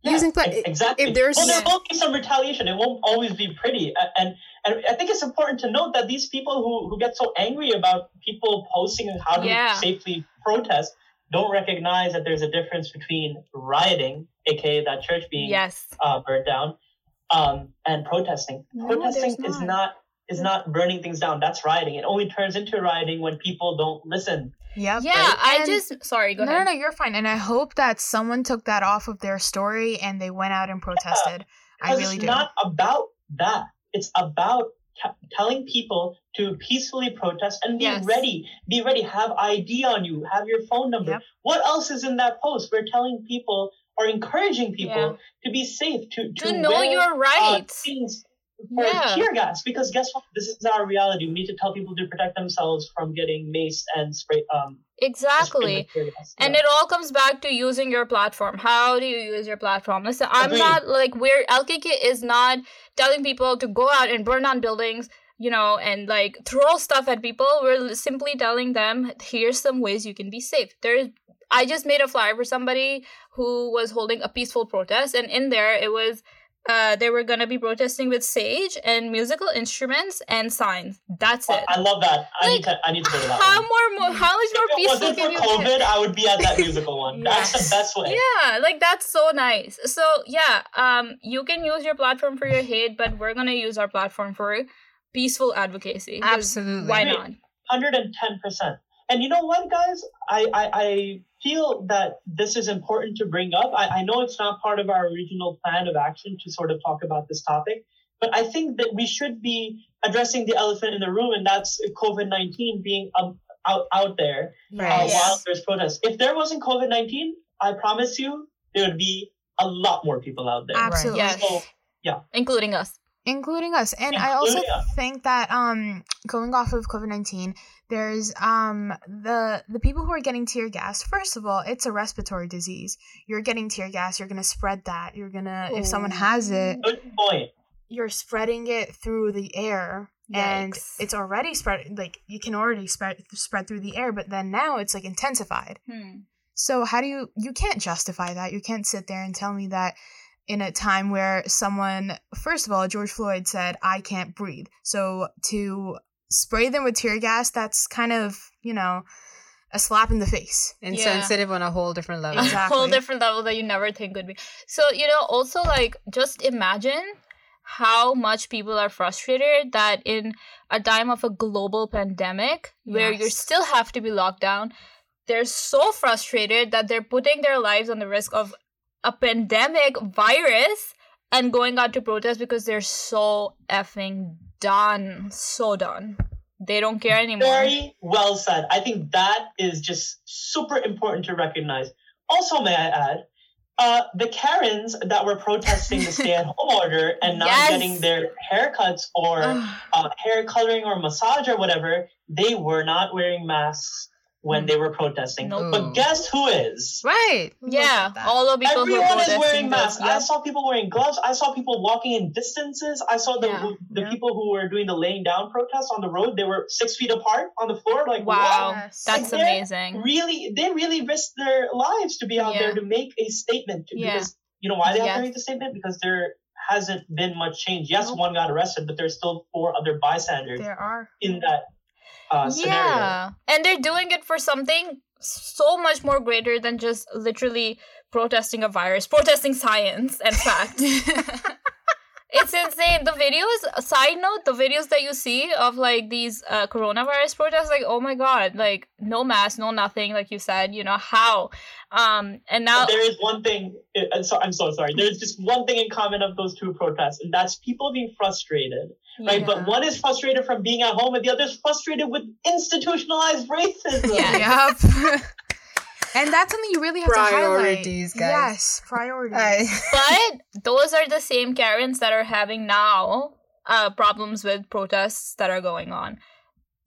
Speaker 1: yeah,
Speaker 2: using pla-
Speaker 1: exactly.
Speaker 2: if there's-
Speaker 1: well, there will be some retaliation. It won't always be pretty, and and I think it's important to note that these people who who get so angry about people posting and how to
Speaker 3: Yeah.
Speaker 1: safely protest don't recognize that there's a difference between rioting, aka that church being
Speaker 3: yes
Speaker 1: uh, burnt down, um, and protesting.
Speaker 3: No,
Speaker 1: protesting
Speaker 3: there's
Speaker 1: is
Speaker 3: not.
Speaker 1: not is not burning things down. That's rioting. It only turns into rioting when people don't listen.
Speaker 4: Yep.
Speaker 3: yeah i just sorry go
Speaker 4: no,
Speaker 3: ahead
Speaker 4: no, no, you're fine. And I hope that someone took that off of their story and they went out and protested. I
Speaker 1: Because
Speaker 4: really
Speaker 1: it's
Speaker 4: do.
Speaker 1: not about that. It's about t- telling people to peacefully protest and be
Speaker 3: Yes.
Speaker 1: ready. Be ready. Have ID on you. Have your phone number.
Speaker 4: Yep.
Speaker 1: What else is in that post? We're telling people or encouraging people to be safe. To
Speaker 3: to
Speaker 1: to
Speaker 3: know
Speaker 1: wear,
Speaker 3: your
Speaker 1: uh,
Speaker 3: rights
Speaker 1: things for
Speaker 3: Yeah.
Speaker 1: tear gas. Because guess what? This is our reality. We need to tell people to protect themselves from getting maced and spray. Um,
Speaker 3: exactly
Speaker 1: sprayed with tear gas.
Speaker 3: And it all comes back to using your platform. How do you use your platform? Listen, I'm
Speaker 1: Agreed.
Speaker 3: not like we're LKK is not telling people to go out and burn down buildings, you know, and like throw stuff at people. We're simply telling them here's some ways you can be safe. There's I just made a flyer for somebody who was holding a peaceful protest, and in there it was uh, they were gonna be protesting with sage and musical instruments and signs. That's
Speaker 1: Oh,
Speaker 3: it.
Speaker 1: I love that. I
Speaker 3: Like,
Speaker 1: need to. I need to go to that.
Speaker 3: How
Speaker 1: one.
Speaker 3: more, more how much more
Speaker 1: If it wasn't
Speaker 3: can
Speaker 1: for
Speaker 3: you?
Speaker 1: COVID, I would be at that musical one. That's the best way.
Speaker 3: Yeah, like that's so nice. So yeah, um, you can use your platform for your hate, but we're gonna use our platform for peaceful advocacy.
Speaker 2: Absolutely.
Speaker 3: Why not?
Speaker 1: Hundred and ten percent. And you know what, guys? I, I I feel that this is important to bring up. I, I know it's not part of our original plan of action to sort of talk about this topic, but I think that we should be addressing the elephant in the room, and that's COVID nineteen being um, out out there uh,
Speaker 2: Right.
Speaker 3: Yes.
Speaker 1: while there's protests. If there wasn't COVID nineteen, I promise you there would be a lot more people out there.
Speaker 4: Absolutely.
Speaker 3: Yes.
Speaker 1: So
Speaker 3: Including us.
Speaker 4: including us and i also
Speaker 1: Including us.
Speaker 4: think that um going off of covid-19 there's um the the people who are getting tear gas first of all it's a respiratory disease. You're getting tear gas you're gonna spread that. You're gonna if someone has it
Speaker 1: good point.
Speaker 4: you're spreading it through the air. And it's already spread like you can already spread spread through the air but then now it's like intensified.
Speaker 3: Hmm.
Speaker 4: so how do you you can't justify that. You can't sit there and tell me that in a time where someone first of all george floyd said i can't breathe. So to spray them with tear gas that's kind of you know a slap in the face
Speaker 2: Insensitive on a whole different level.
Speaker 3: A whole different level that you never think would be. So, you know, also like just imagine how much people are frustrated that in a time of a global pandemic where you still have to be locked down, they're so frustrated that they're putting their lives on the risk of a pandemic virus and going out to protest because they're so effing done. So done. They don't care anymore.
Speaker 1: Very well said. I think that is just super important to recognize. Also, may I add, uh, the Karens that were protesting the stay-at-home order and not
Speaker 3: Yes.
Speaker 1: getting their haircuts or uh, hair coloring or massage or whatever, they were not wearing masks when they mm. were protesting.
Speaker 3: Nope.
Speaker 1: But guess who is?
Speaker 2: Right.
Speaker 3: yeah, all the people who are
Speaker 1: Everyone is wearing
Speaker 3: those-
Speaker 1: masks. I saw people wearing gloves. I saw people walking in distances. I saw the
Speaker 3: Yeah.
Speaker 1: the
Speaker 4: Yeah.
Speaker 1: people who were doing the laying down protests on the road. They were six feet apart on the floor. Like
Speaker 3: Wow.
Speaker 1: what?
Speaker 4: Yes.
Speaker 3: That's
Speaker 1: Like,
Speaker 3: amazing.
Speaker 1: really they really risked their lives to be out
Speaker 3: Yeah.
Speaker 1: there to make a statement to,
Speaker 3: Yeah.
Speaker 1: because you know why they have to make the statement because there hasn't been much change yes
Speaker 3: Nope.
Speaker 1: one got arrested but there's still four other bystanders
Speaker 4: there are
Speaker 1: in that uh, scenario
Speaker 3: Yeah. And they're doing it for something so much more greater than just literally protesting a virus, protesting science and fact. it's insane. The videos, side note, the videos that you see of like these uh, coronavirus protests, like, oh my god, like no mask, no nothing, like you said, you know, how? Um, and now.
Speaker 1: There is one thing, I'm so, I'm so sorry. There's just one thing in common of those two protests, and that's people being frustrated, right?
Speaker 3: Yeah.
Speaker 1: But one is frustrated from being at home, and the other is frustrated with institutionalized racism.
Speaker 3: Yeah.
Speaker 4: Yep. and that's something you really have to highlight.
Speaker 2: Priorities, guys.
Speaker 4: Yes, priorities.
Speaker 2: I-
Speaker 3: but those are the same Karens that are having now uh, problems with protests that are going on.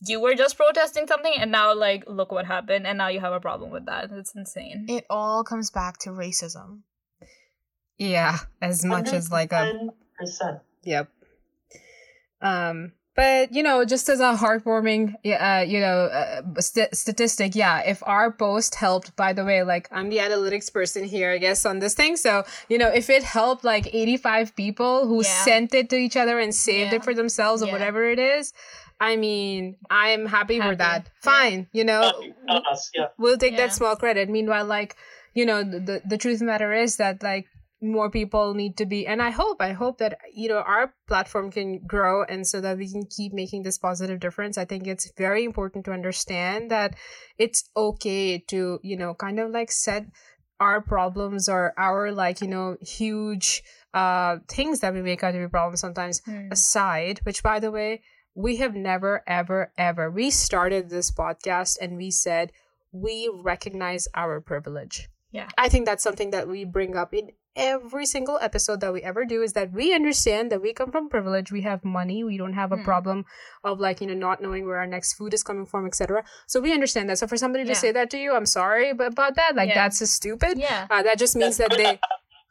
Speaker 3: You were just protesting something, and now, like, look what happened, and now you have a problem with that. It's insane.
Speaker 4: it all comes back to racism.
Speaker 2: yeah, as much as like a
Speaker 1: 110%.
Speaker 2: Yep. Um, but you know, just as a heartwarming, uh, you know, uh, st- statistic, yeah. If our post helped, by the way, like I'm the analytics person here, I guess, on this thing. So you know, if it helped like 85 people who
Speaker 3: Yeah.
Speaker 2: sent it to each other and saved
Speaker 3: Yeah.
Speaker 2: it for themselves or
Speaker 3: Yeah.
Speaker 2: whatever it is, I mean, I'm happy, for
Speaker 3: Happy.
Speaker 2: that.
Speaker 3: Yeah.
Speaker 2: Fine, you know,
Speaker 1: Not, not us, yeah.
Speaker 2: we'll take
Speaker 3: Yeah.
Speaker 2: that small credit meanwhile like you know the, the the truth of the matter is that like more people need to be and i hope i hope that you know our platform can grow and so that we can keep making this positive difference i think it's very important to understand that it's okay to you know kind of like set our problems or our like you know huge uh things that we make out to be problems sometimes
Speaker 3: Hmm.
Speaker 2: aside, which by the way, we have never, ever, ever. We started this podcast and we said we recognize our privilege.
Speaker 3: Yeah.
Speaker 2: I think that's something that we bring up in every single episode that we ever do is that we understand that we come from privilege we have money we don't have a
Speaker 3: Hmm.
Speaker 2: problem of like you know not knowing where our next food is coming from etc so we understand that so for somebody to say that to you i'm sorry but about that like
Speaker 3: Yeah.
Speaker 2: that's just stupid
Speaker 3: Yeah.
Speaker 2: uh, that just means that they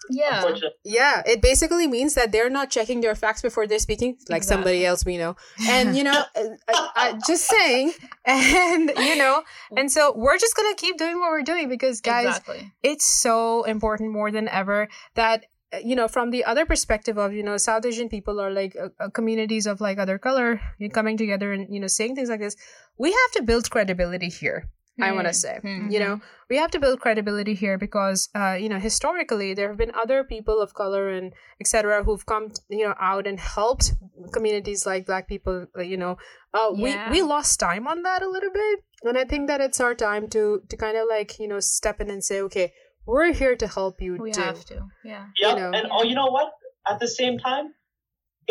Speaker 3: Yeah.
Speaker 2: Yeah, it basically means that they're not checking their facts before they're speaking, like somebody else we know. And you know, uh, I, I, just saying, and you know, and so we're just gonna keep doing what we're doing because, guys,
Speaker 3: exactly.
Speaker 2: it's so important more than ever that uh, you know from the other perspective of you know south asian people are like uh, uh, communities of like other color coming together and you know saying things like this we have to build credibility here i want to
Speaker 3: Hmm.
Speaker 2: say
Speaker 3: Hmm.
Speaker 2: you know we have to build credibility here because uh, you know historically there have been other people of color and etc who've come you know out and helped communities like black people uh, you know uh,
Speaker 3: Yeah.
Speaker 2: we we lost time on that a little bit and i think that it's our time to to kind of like you know step in and say okay we're here to help you
Speaker 3: We
Speaker 2: too
Speaker 3: have to. Yeah.
Speaker 1: Yep.
Speaker 2: know.
Speaker 1: and oh, you know what? At the same time,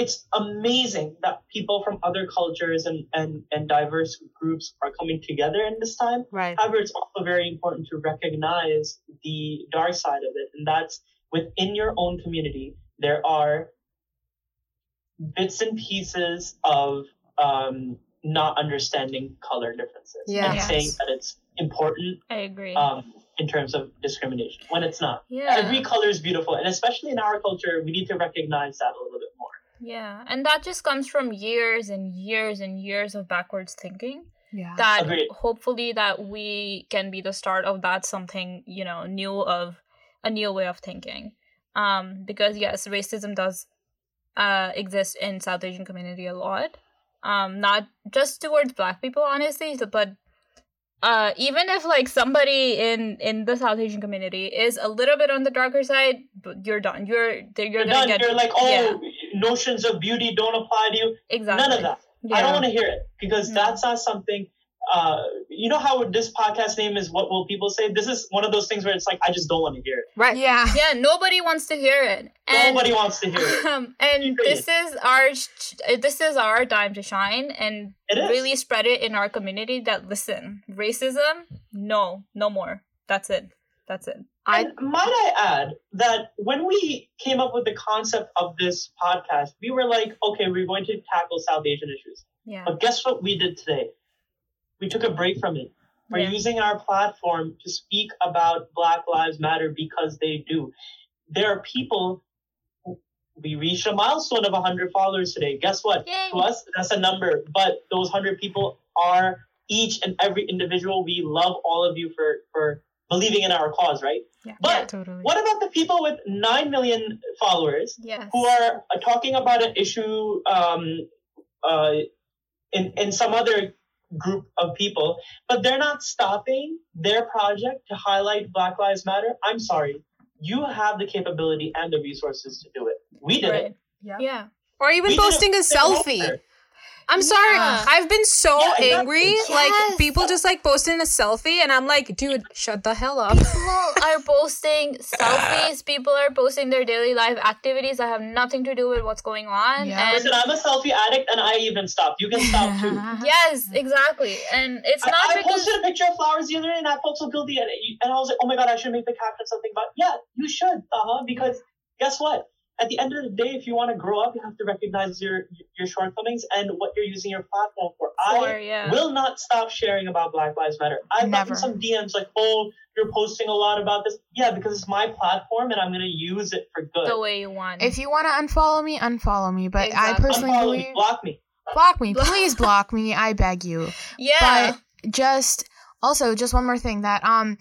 Speaker 1: it's amazing that people from other cultures and, and, and diverse groups are coming together in this time.
Speaker 2: right
Speaker 1: However, it's also very important to recognize the dark side of it, and that's within your own community, there are bits and pieces of um, not understanding color differences.
Speaker 2: Yeah.
Speaker 1: And
Speaker 3: Yes.
Speaker 1: saying that it's important
Speaker 3: I agree.
Speaker 1: um, in terms of discrimination when it's not.
Speaker 3: yeah.
Speaker 1: Every color is beautiful, and especially in our culture, we need to recognize that a little bit more.
Speaker 3: Yeah, and that just comes from years and years and years of backwards thinking.
Speaker 4: Yeah.
Speaker 3: That
Speaker 1: Agreed.
Speaker 3: hopefully that we can be the start of that something you know new of a new way of thinking. Um, because yes, racism does uh exist in South Asian community a lot. Um, not just towards Black people, honestly, but uh even if like somebody in in the south asian community is a little bit on the darker side but you're done you're you're,
Speaker 1: You're,
Speaker 3: gonna
Speaker 1: done.
Speaker 3: get
Speaker 1: You're like, oh,
Speaker 3: yeah,
Speaker 1: notions of beauty don't apply to you.
Speaker 3: exactly
Speaker 1: None of that.
Speaker 3: yeah.
Speaker 1: I don't want to hear it because
Speaker 3: No.
Speaker 1: that's not something. Uh, you know how this podcast name is "What Will People Say"? This is one of those things where it's like I just don't want to hear it.
Speaker 2: right
Speaker 4: Yeah.
Speaker 3: yeah nobody wants to hear it and
Speaker 1: Nobody wants to hear it.
Speaker 3: um, and
Speaker 1: Period.
Speaker 3: this is our this is our time to shine and really spread it in our community that listen racism no no more that's it that's it
Speaker 2: I-
Speaker 1: And might I add that when we came up with the concept of this podcast, we were like, okay, we're going to tackle South Asian issues.
Speaker 3: yeah
Speaker 1: But guess what we did today? We took a break from it. We're
Speaker 3: Yeah.
Speaker 1: using our platform to speak about Black Lives Matter because they do. There are people. We reached a milestone of 100 followers today. Guess what?
Speaker 3: Yay.
Speaker 1: To us, that's a number. But those 100 people are each and every individual. We love all of you for, for believing in our cause, right?
Speaker 2: Yeah,
Speaker 1: But
Speaker 2: totally
Speaker 1: what about the people with 9 million followers
Speaker 3: yes
Speaker 1: who are uh, talking about an issue um, uh, in, in some other group of people, but they're not stopping their project to highlight Black Lives Matter? I'm sorry. You have the capability and the resources to do it. We did
Speaker 3: right
Speaker 1: it.
Speaker 4: Yeah.
Speaker 3: yeah
Speaker 2: or even
Speaker 1: We
Speaker 2: posting a
Speaker 1: it
Speaker 2: selfie.
Speaker 1: together.
Speaker 2: I'm sorry.
Speaker 3: Yeah.
Speaker 2: I've been so
Speaker 1: Yeah, exactly.
Speaker 2: angry. Like people just like posting a selfie, and I'm like, dude, shut the hell up.
Speaker 3: people are posting selfies people are posting their daily life activities that have nothing to do with what's going on
Speaker 4: Yeah.
Speaker 3: and
Speaker 1: Listen, I'm a selfie addict, and I even stopped. You can stop too.
Speaker 3: yes exactly and it's
Speaker 1: I,
Speaker 3: not
Speaker 1: I
Speaker 3: because
Speaker 1: posted a picture of flowers the other day, and I felt so guilty, and, and I was like, "Oh my god, I should make the caption something about." Yeah, you should, uh huh. Because guess what? At the end of the day, if you want to grow up, you have to recognize your your shortcomings and what you're using your platform for.
Speaker 3: for,
Speaker 1: I
Speaker 3: yeah
Speaker 1: will not stop sharing about Black Lives Matter. I've
Speaker 4: Never.
Speaker 1: gotten some DMs like, "Oh, you're posting a lot about this." Yeah, because it's my platform, and I'm gonna use it for good.
Speaker 3: the way you want
Speaker 4: If you want to unfollow me, unfollow me. But I
Speaker 3: Exactly.
Speaker 4: personally
Speaker 1: Unfollow me,
Speaker 4: believe
Speaker 1: block me.
Speaker 4: block me. Please block me. I beg you.
Speaker 3: yeah
Speaker 4: But just also just one more thing that um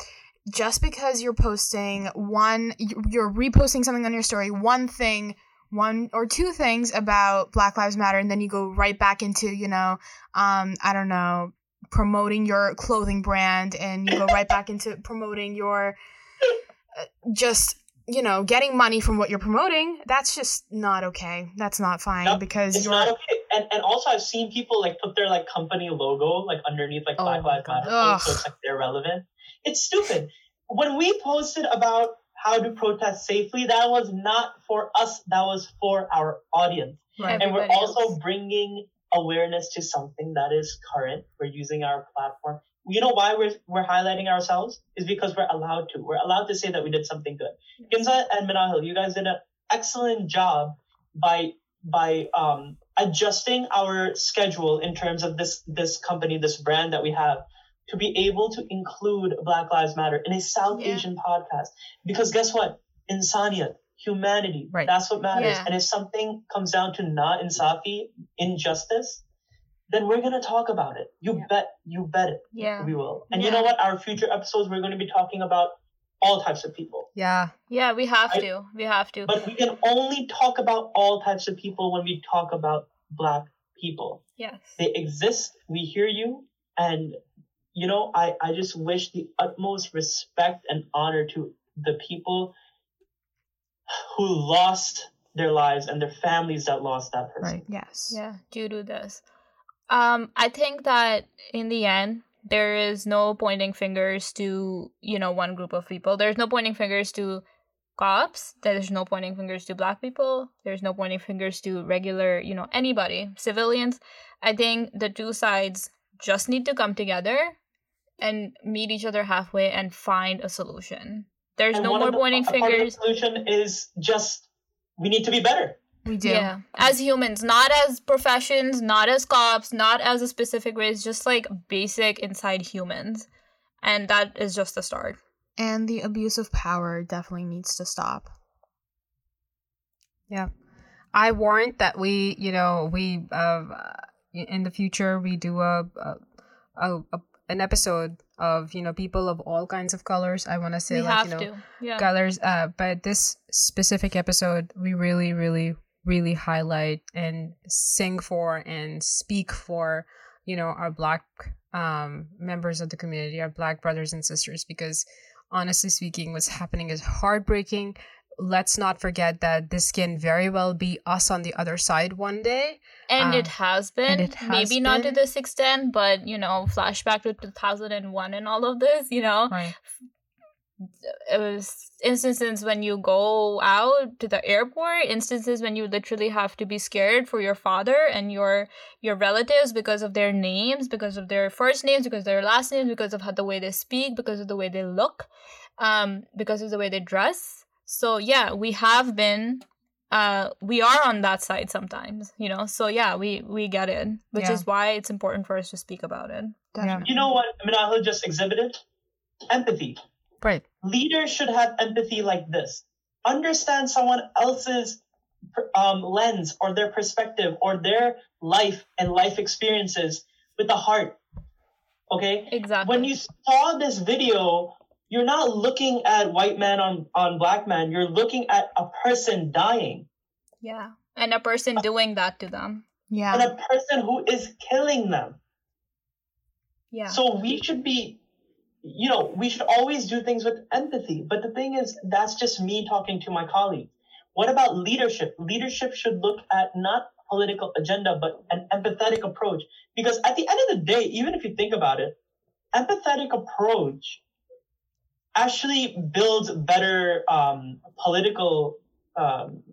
Speaker 4: just because you're posting one you're reposting something on your story one thing one or two things about black lives matter and then you go right back into you know um i don't know promoting your clothing brand and you go right back into promoting your uh, just you know getting money from what you're promoting that's just not okay that's not fine because
Speaker 1: It's
Speaker 4: you're
Speaker 1: not okay. And and also I've seen people like put their like company logo like underneath like
Speaker 4: Oh
Speaker 1: Black Lives Matter, so it's like irrelevant. It's stupid. When we posted about how to protest safely, that was not for us. That was for our audience.
Speaker 2: Right.
Speaker 1: and we're
Speaker 3: Everybody
Speaker 1: also
Speaker 3: else.
Speaker 1: bringing awareness to something that is current. We're using our platform. You know why we're we're highlighting ourselves is because we're allowed to. We're allowed to say that we did something good. Kinza and Minahil, you guys did an excellent job by by um, adjusting our schedule in terms of this this company, this brand that we have, to be able to include Black Lives Matter in a South
Speaker 3: Yeah.
Speaker 1: Asian podcast. Because guess what? Insaniyat, humanity,
Speaker 2: Right.
Speaker 1: that's what matters.
Speaker 3: Yeah.
Speaker 1: And if something comes down to not insafi, injustice, then we're gonna talk about it. You
Speaker 2: Yeah.
Speaker 1: bet, you bet it.
Speaker 3: yeah
Speaker 1: We will. And you know what? Our future episodes, we're going to be talking about all types of people.
Speaker 2: Yeah.
Speaker 3: yeah we have
Speaker 1: I-
Speaker 3: to we have to
Speaker 1: But we can only talk about all types of people when we talk about black people.
Speaker 3: yes
Speaker 1: They exist. We hear you. And, you know, I, I just wish the utmost respect and honor to the people who lost their lives and their families that lost that person.
Speaker 2: Right.
Speaker 4: yes.
Speaker 3: Yeah due to this. Um i think that in the end there is no pointing fingers to you know one group of people. There's no pointing fingers to cops. There's no pointing fingers to black people. There's no pointing fingers to regular you know anybody civilians. I think the two sides just need to come together and meet each other halfway and find a solution there's
Speaker 1: And
Speaker 3: no more
Speaker 1: of the-
Speaker 3: pointing
Speaker 1: a part of the
Speaker 3: fingers
Speaker 1: solution is just we need to be better.
Speaker 4: we do
Speaker 3: Yeah, as humans, not as professions, not as cops, not as a specific race, just like basic inside humans. And that is just the start.
Speaker 4: and the abuse of power definitely needs to stop
Speaker 2: Yeah. I warrant that we, you know, we uh in the future we do a a, a, a an episode of, you know, people of all kinds of colors. I want to say
Speaker 3: we
Speaker 2: like, you know.
Speaker 3: Yeah.
Speaker 2: colors uh but this specific episode we really really really highlight and sing for and speak for you know our black um members of the community our black brothers and sisters because honestly speaking what's happening is heartbreaking let's not forget that this can very well be us on the other side one day.
Speaker 3: And
Speaker 2: Um,
Speaker 3: it has been.
Speaker 2: it has
Speaker 3: Maybe not to this extent, but you know, flashback to 2001 and all of this, you know,
Speaker 2: right.
Speaker 3: It was instances when you go out to the airport instances when you literally have to be scared for your father and your your relatives because of their names because of their first names because of their last names because of how the way they speak because of the way they look um because of the way they dress so yeah we have been uh we are on that side sometimes you know so yeah we we get it which
Speaker 2: Yeah.
Speaker 3: is why it's important for us to speak about it
Speaker 4: definitely
Speaker 1: You know what Minahil just exhibited? Empathy.
Speaker 2: right
Speaker 1: Leaders should have empathy like this. Understand someone else's um, lens or their perspective or their life and life experiences with the heart. Okay?
Speaker 3: exactly
Speaker 1: When you saw this video, you're not looking at white man on, on black man. You're looking at a person dying
Speaker 3: yeah and a person uh, doing that to them
Speaker 4: yeah
Speaker 1: and a person who is killing them.
Speaker 3: yeah
Speaker 1: So we should be, you know, we should always do things with empathy. But the thing is, that's just me talking to my colleagues. What about leadership? Leadership should look at not political agenda, but an empathetic approach. Because at the end of the day, even if you think about it, empathetic approach actually build better um, political. Um,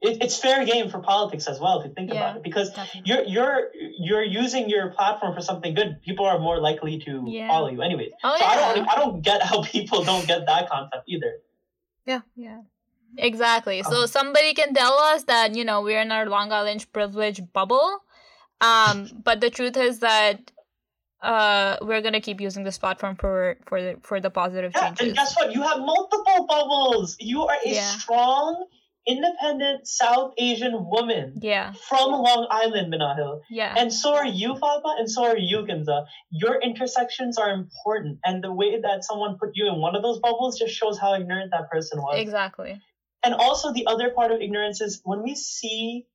Speaker 1: it, it's fair game for politics as well if you think
Speaker 3: Yeah,
Speaker 1: about it, because
Speaker 3: Definitely.
Speaker 1: you're you're you're using your platform for something good. People are more likely to
Speaker 3: Yeah.
Speaker 1: follow you, anyways.
Speaker 3: Oh
Speaker 1: so I don't I don't get how people don't get that concept either.
Speaker 3: Yeah. Yeah. Exactly. So
Speaker 1: Um,
Speaker 3: somebody can tell us that, you know, we're in our Long Island privilege bubble. Um, but the truth is that uh we're gonna keep using this platform for for the for the positive
Speaker 1: Yeah, and
Speaker 3: changes.
Speaker 1: guess what? You have multiple bubbles. You are a
Speaker 3: Yeah.
Speaker 1: strong, independent South Asian woman
Speaker 3: Yeah.
Speaker 1: from Long Island, Minahil.
Speaker 3: Yeah.
Speaker 1: And so are you, Fatma, and so are you, Kinza. Your intersections are important, and the way that someone put you in one of those bubbles just shows how ignorant that person was.
Speaker 3: exactly.
Speaker 1: And also, the other part of ignorance is when we see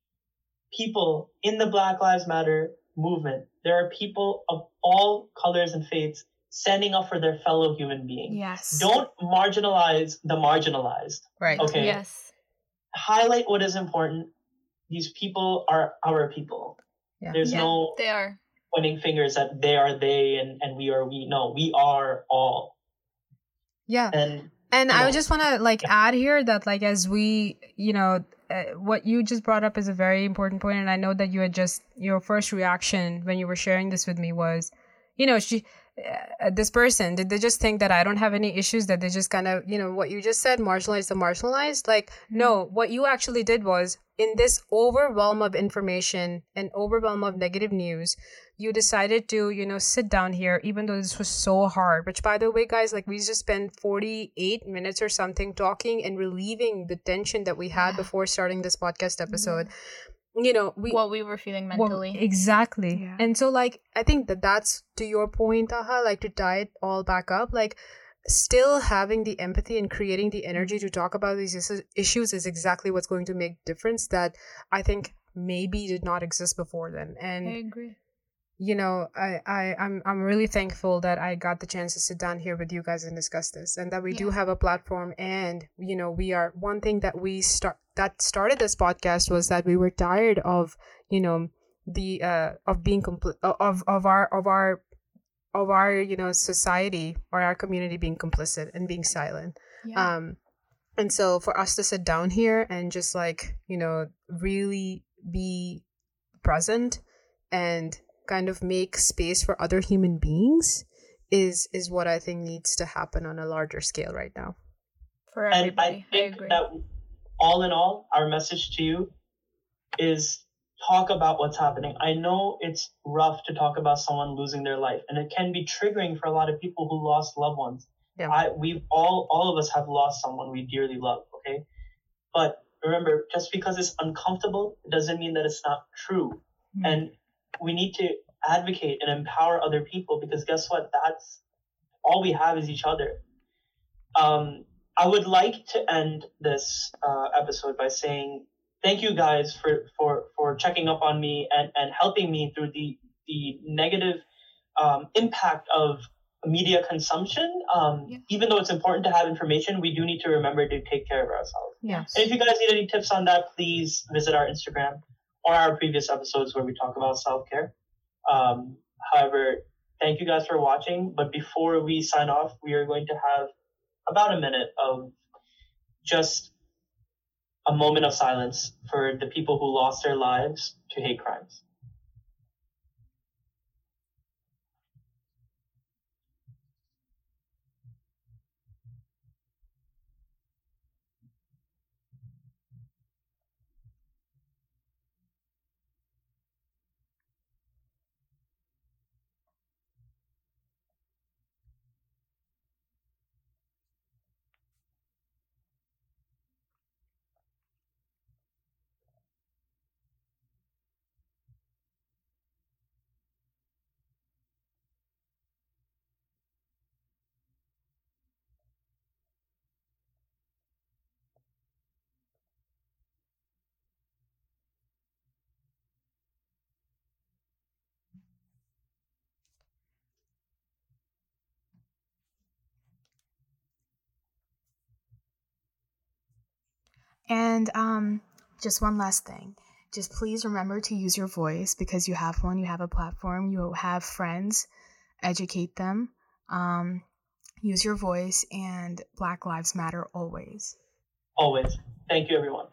Speaker 1: people in the Black Lives Matter movement, there are people of all colors and faiths standing up for their fellow human being.
Speaker 4: Yes.
Speaker 1: Don't marginalize the marginalized.
Speaker 2: Right.
Speaker 1: Okay.
Speaker 3: Yes.
Speaker 1: Highlight what is important. These people are our people.
Speaker 2: Yeah.
Speaker 1: There's
Speaker 3: Yeah,
Speaker 1: no
Speaker 3: they are.
Speaker 1: pointing fingers at they are they and, and we are we. No, we are all.
Speaker 2: Yeah.
Speaker 1: And
Speaker 2: And I just want to like add here that like as we, you know, uh, what you just brought up is a very important point, and I know that you had just your first reaction when you were sharing this with me was, you know, she, Uh, this person did they just think that I don't have any issues that they just kind of, you know, what you just said, marginalized the marginalized. Like, no, mm-hmm. what you actually did was in this overwhelm of information and overwhelm of negative news, you decided to you know sit down here even though this was so hard which by the way guys like we just spent 48 minutes or something talking and relieving the tension that we had before starting this podcast episode mm-hmm. You know we
Speaker 3: what we were feeling
Speaker 2: well,
Speaker 3: mentally.
Speaker 2: exactly
Speaker 4: Yeah.
Speaker 2: and so like i think that that's to your point aha like to tie it all back up like still having the empathy and creating the energy to talk about these issues is exactly what's going to make difference that i think maybe did not exist before then and
Speaker 3: I agree.
Speaker 2: you know I, I i'm i'm really thankful that i got the chance to sit down here with you guys and discuss this and that we do have a platform and you know we are one thing that we start that started this podcast was that we were tired of you know the uh of being complete of of our of our of our you know society or our community being complicit and being silent
Speaker 3: Yeah.
Speaker 2: um and so for us to sit down here and just like you know really be present and kind of make space for other human beings is is what i think needs to happen on a larger scale right now
Speaker 3: For
Speaker 1: and I
Speaker 3: everybody. I, agree.
Speaker 1: that all in all, our message to you is talk about what's happening. I know it's rough to talk about someone losing their life, and it can be triggering for a lot of people who lost loved ones.
Speaker 2: Yeah.
Speaker 1: I we've all all of us have lost someone we dearly love, okay? But remember, just because it's uncomfortable, it doesn't mean that it's not true.
Speaker 3: Hmm.
Speaker 1: And we need to advocate and empower other people because guess what? That's all we have is each other. Um, I would like to end this uh, episode by saying thank you guys for, for, for checking up on me and, and helping me through the, the negative um, impact of media consumption. Um,
Speaker 3: Yeah.
Speaker 1: Even though it's important to have information, we do need to remember to take care of ourselves.
Speaker 2: yes
Speaker 1: And if you guys need any tips on that, please visit our Instagram or our previous episodes where we talk about self care. Um, however, thank you guys for watching. But before we sign off, we are going to have about a minute of just a moment of silence for the people who lost their lives to hate crimes.
Speaker 4: And um, just one last thing. Just please remember to use your voice because you have one, you have a platform, you have friends, educate them. Um, use your voice, and Black Lives Matter always.
Speaker 1: Always. Thank you, everyone.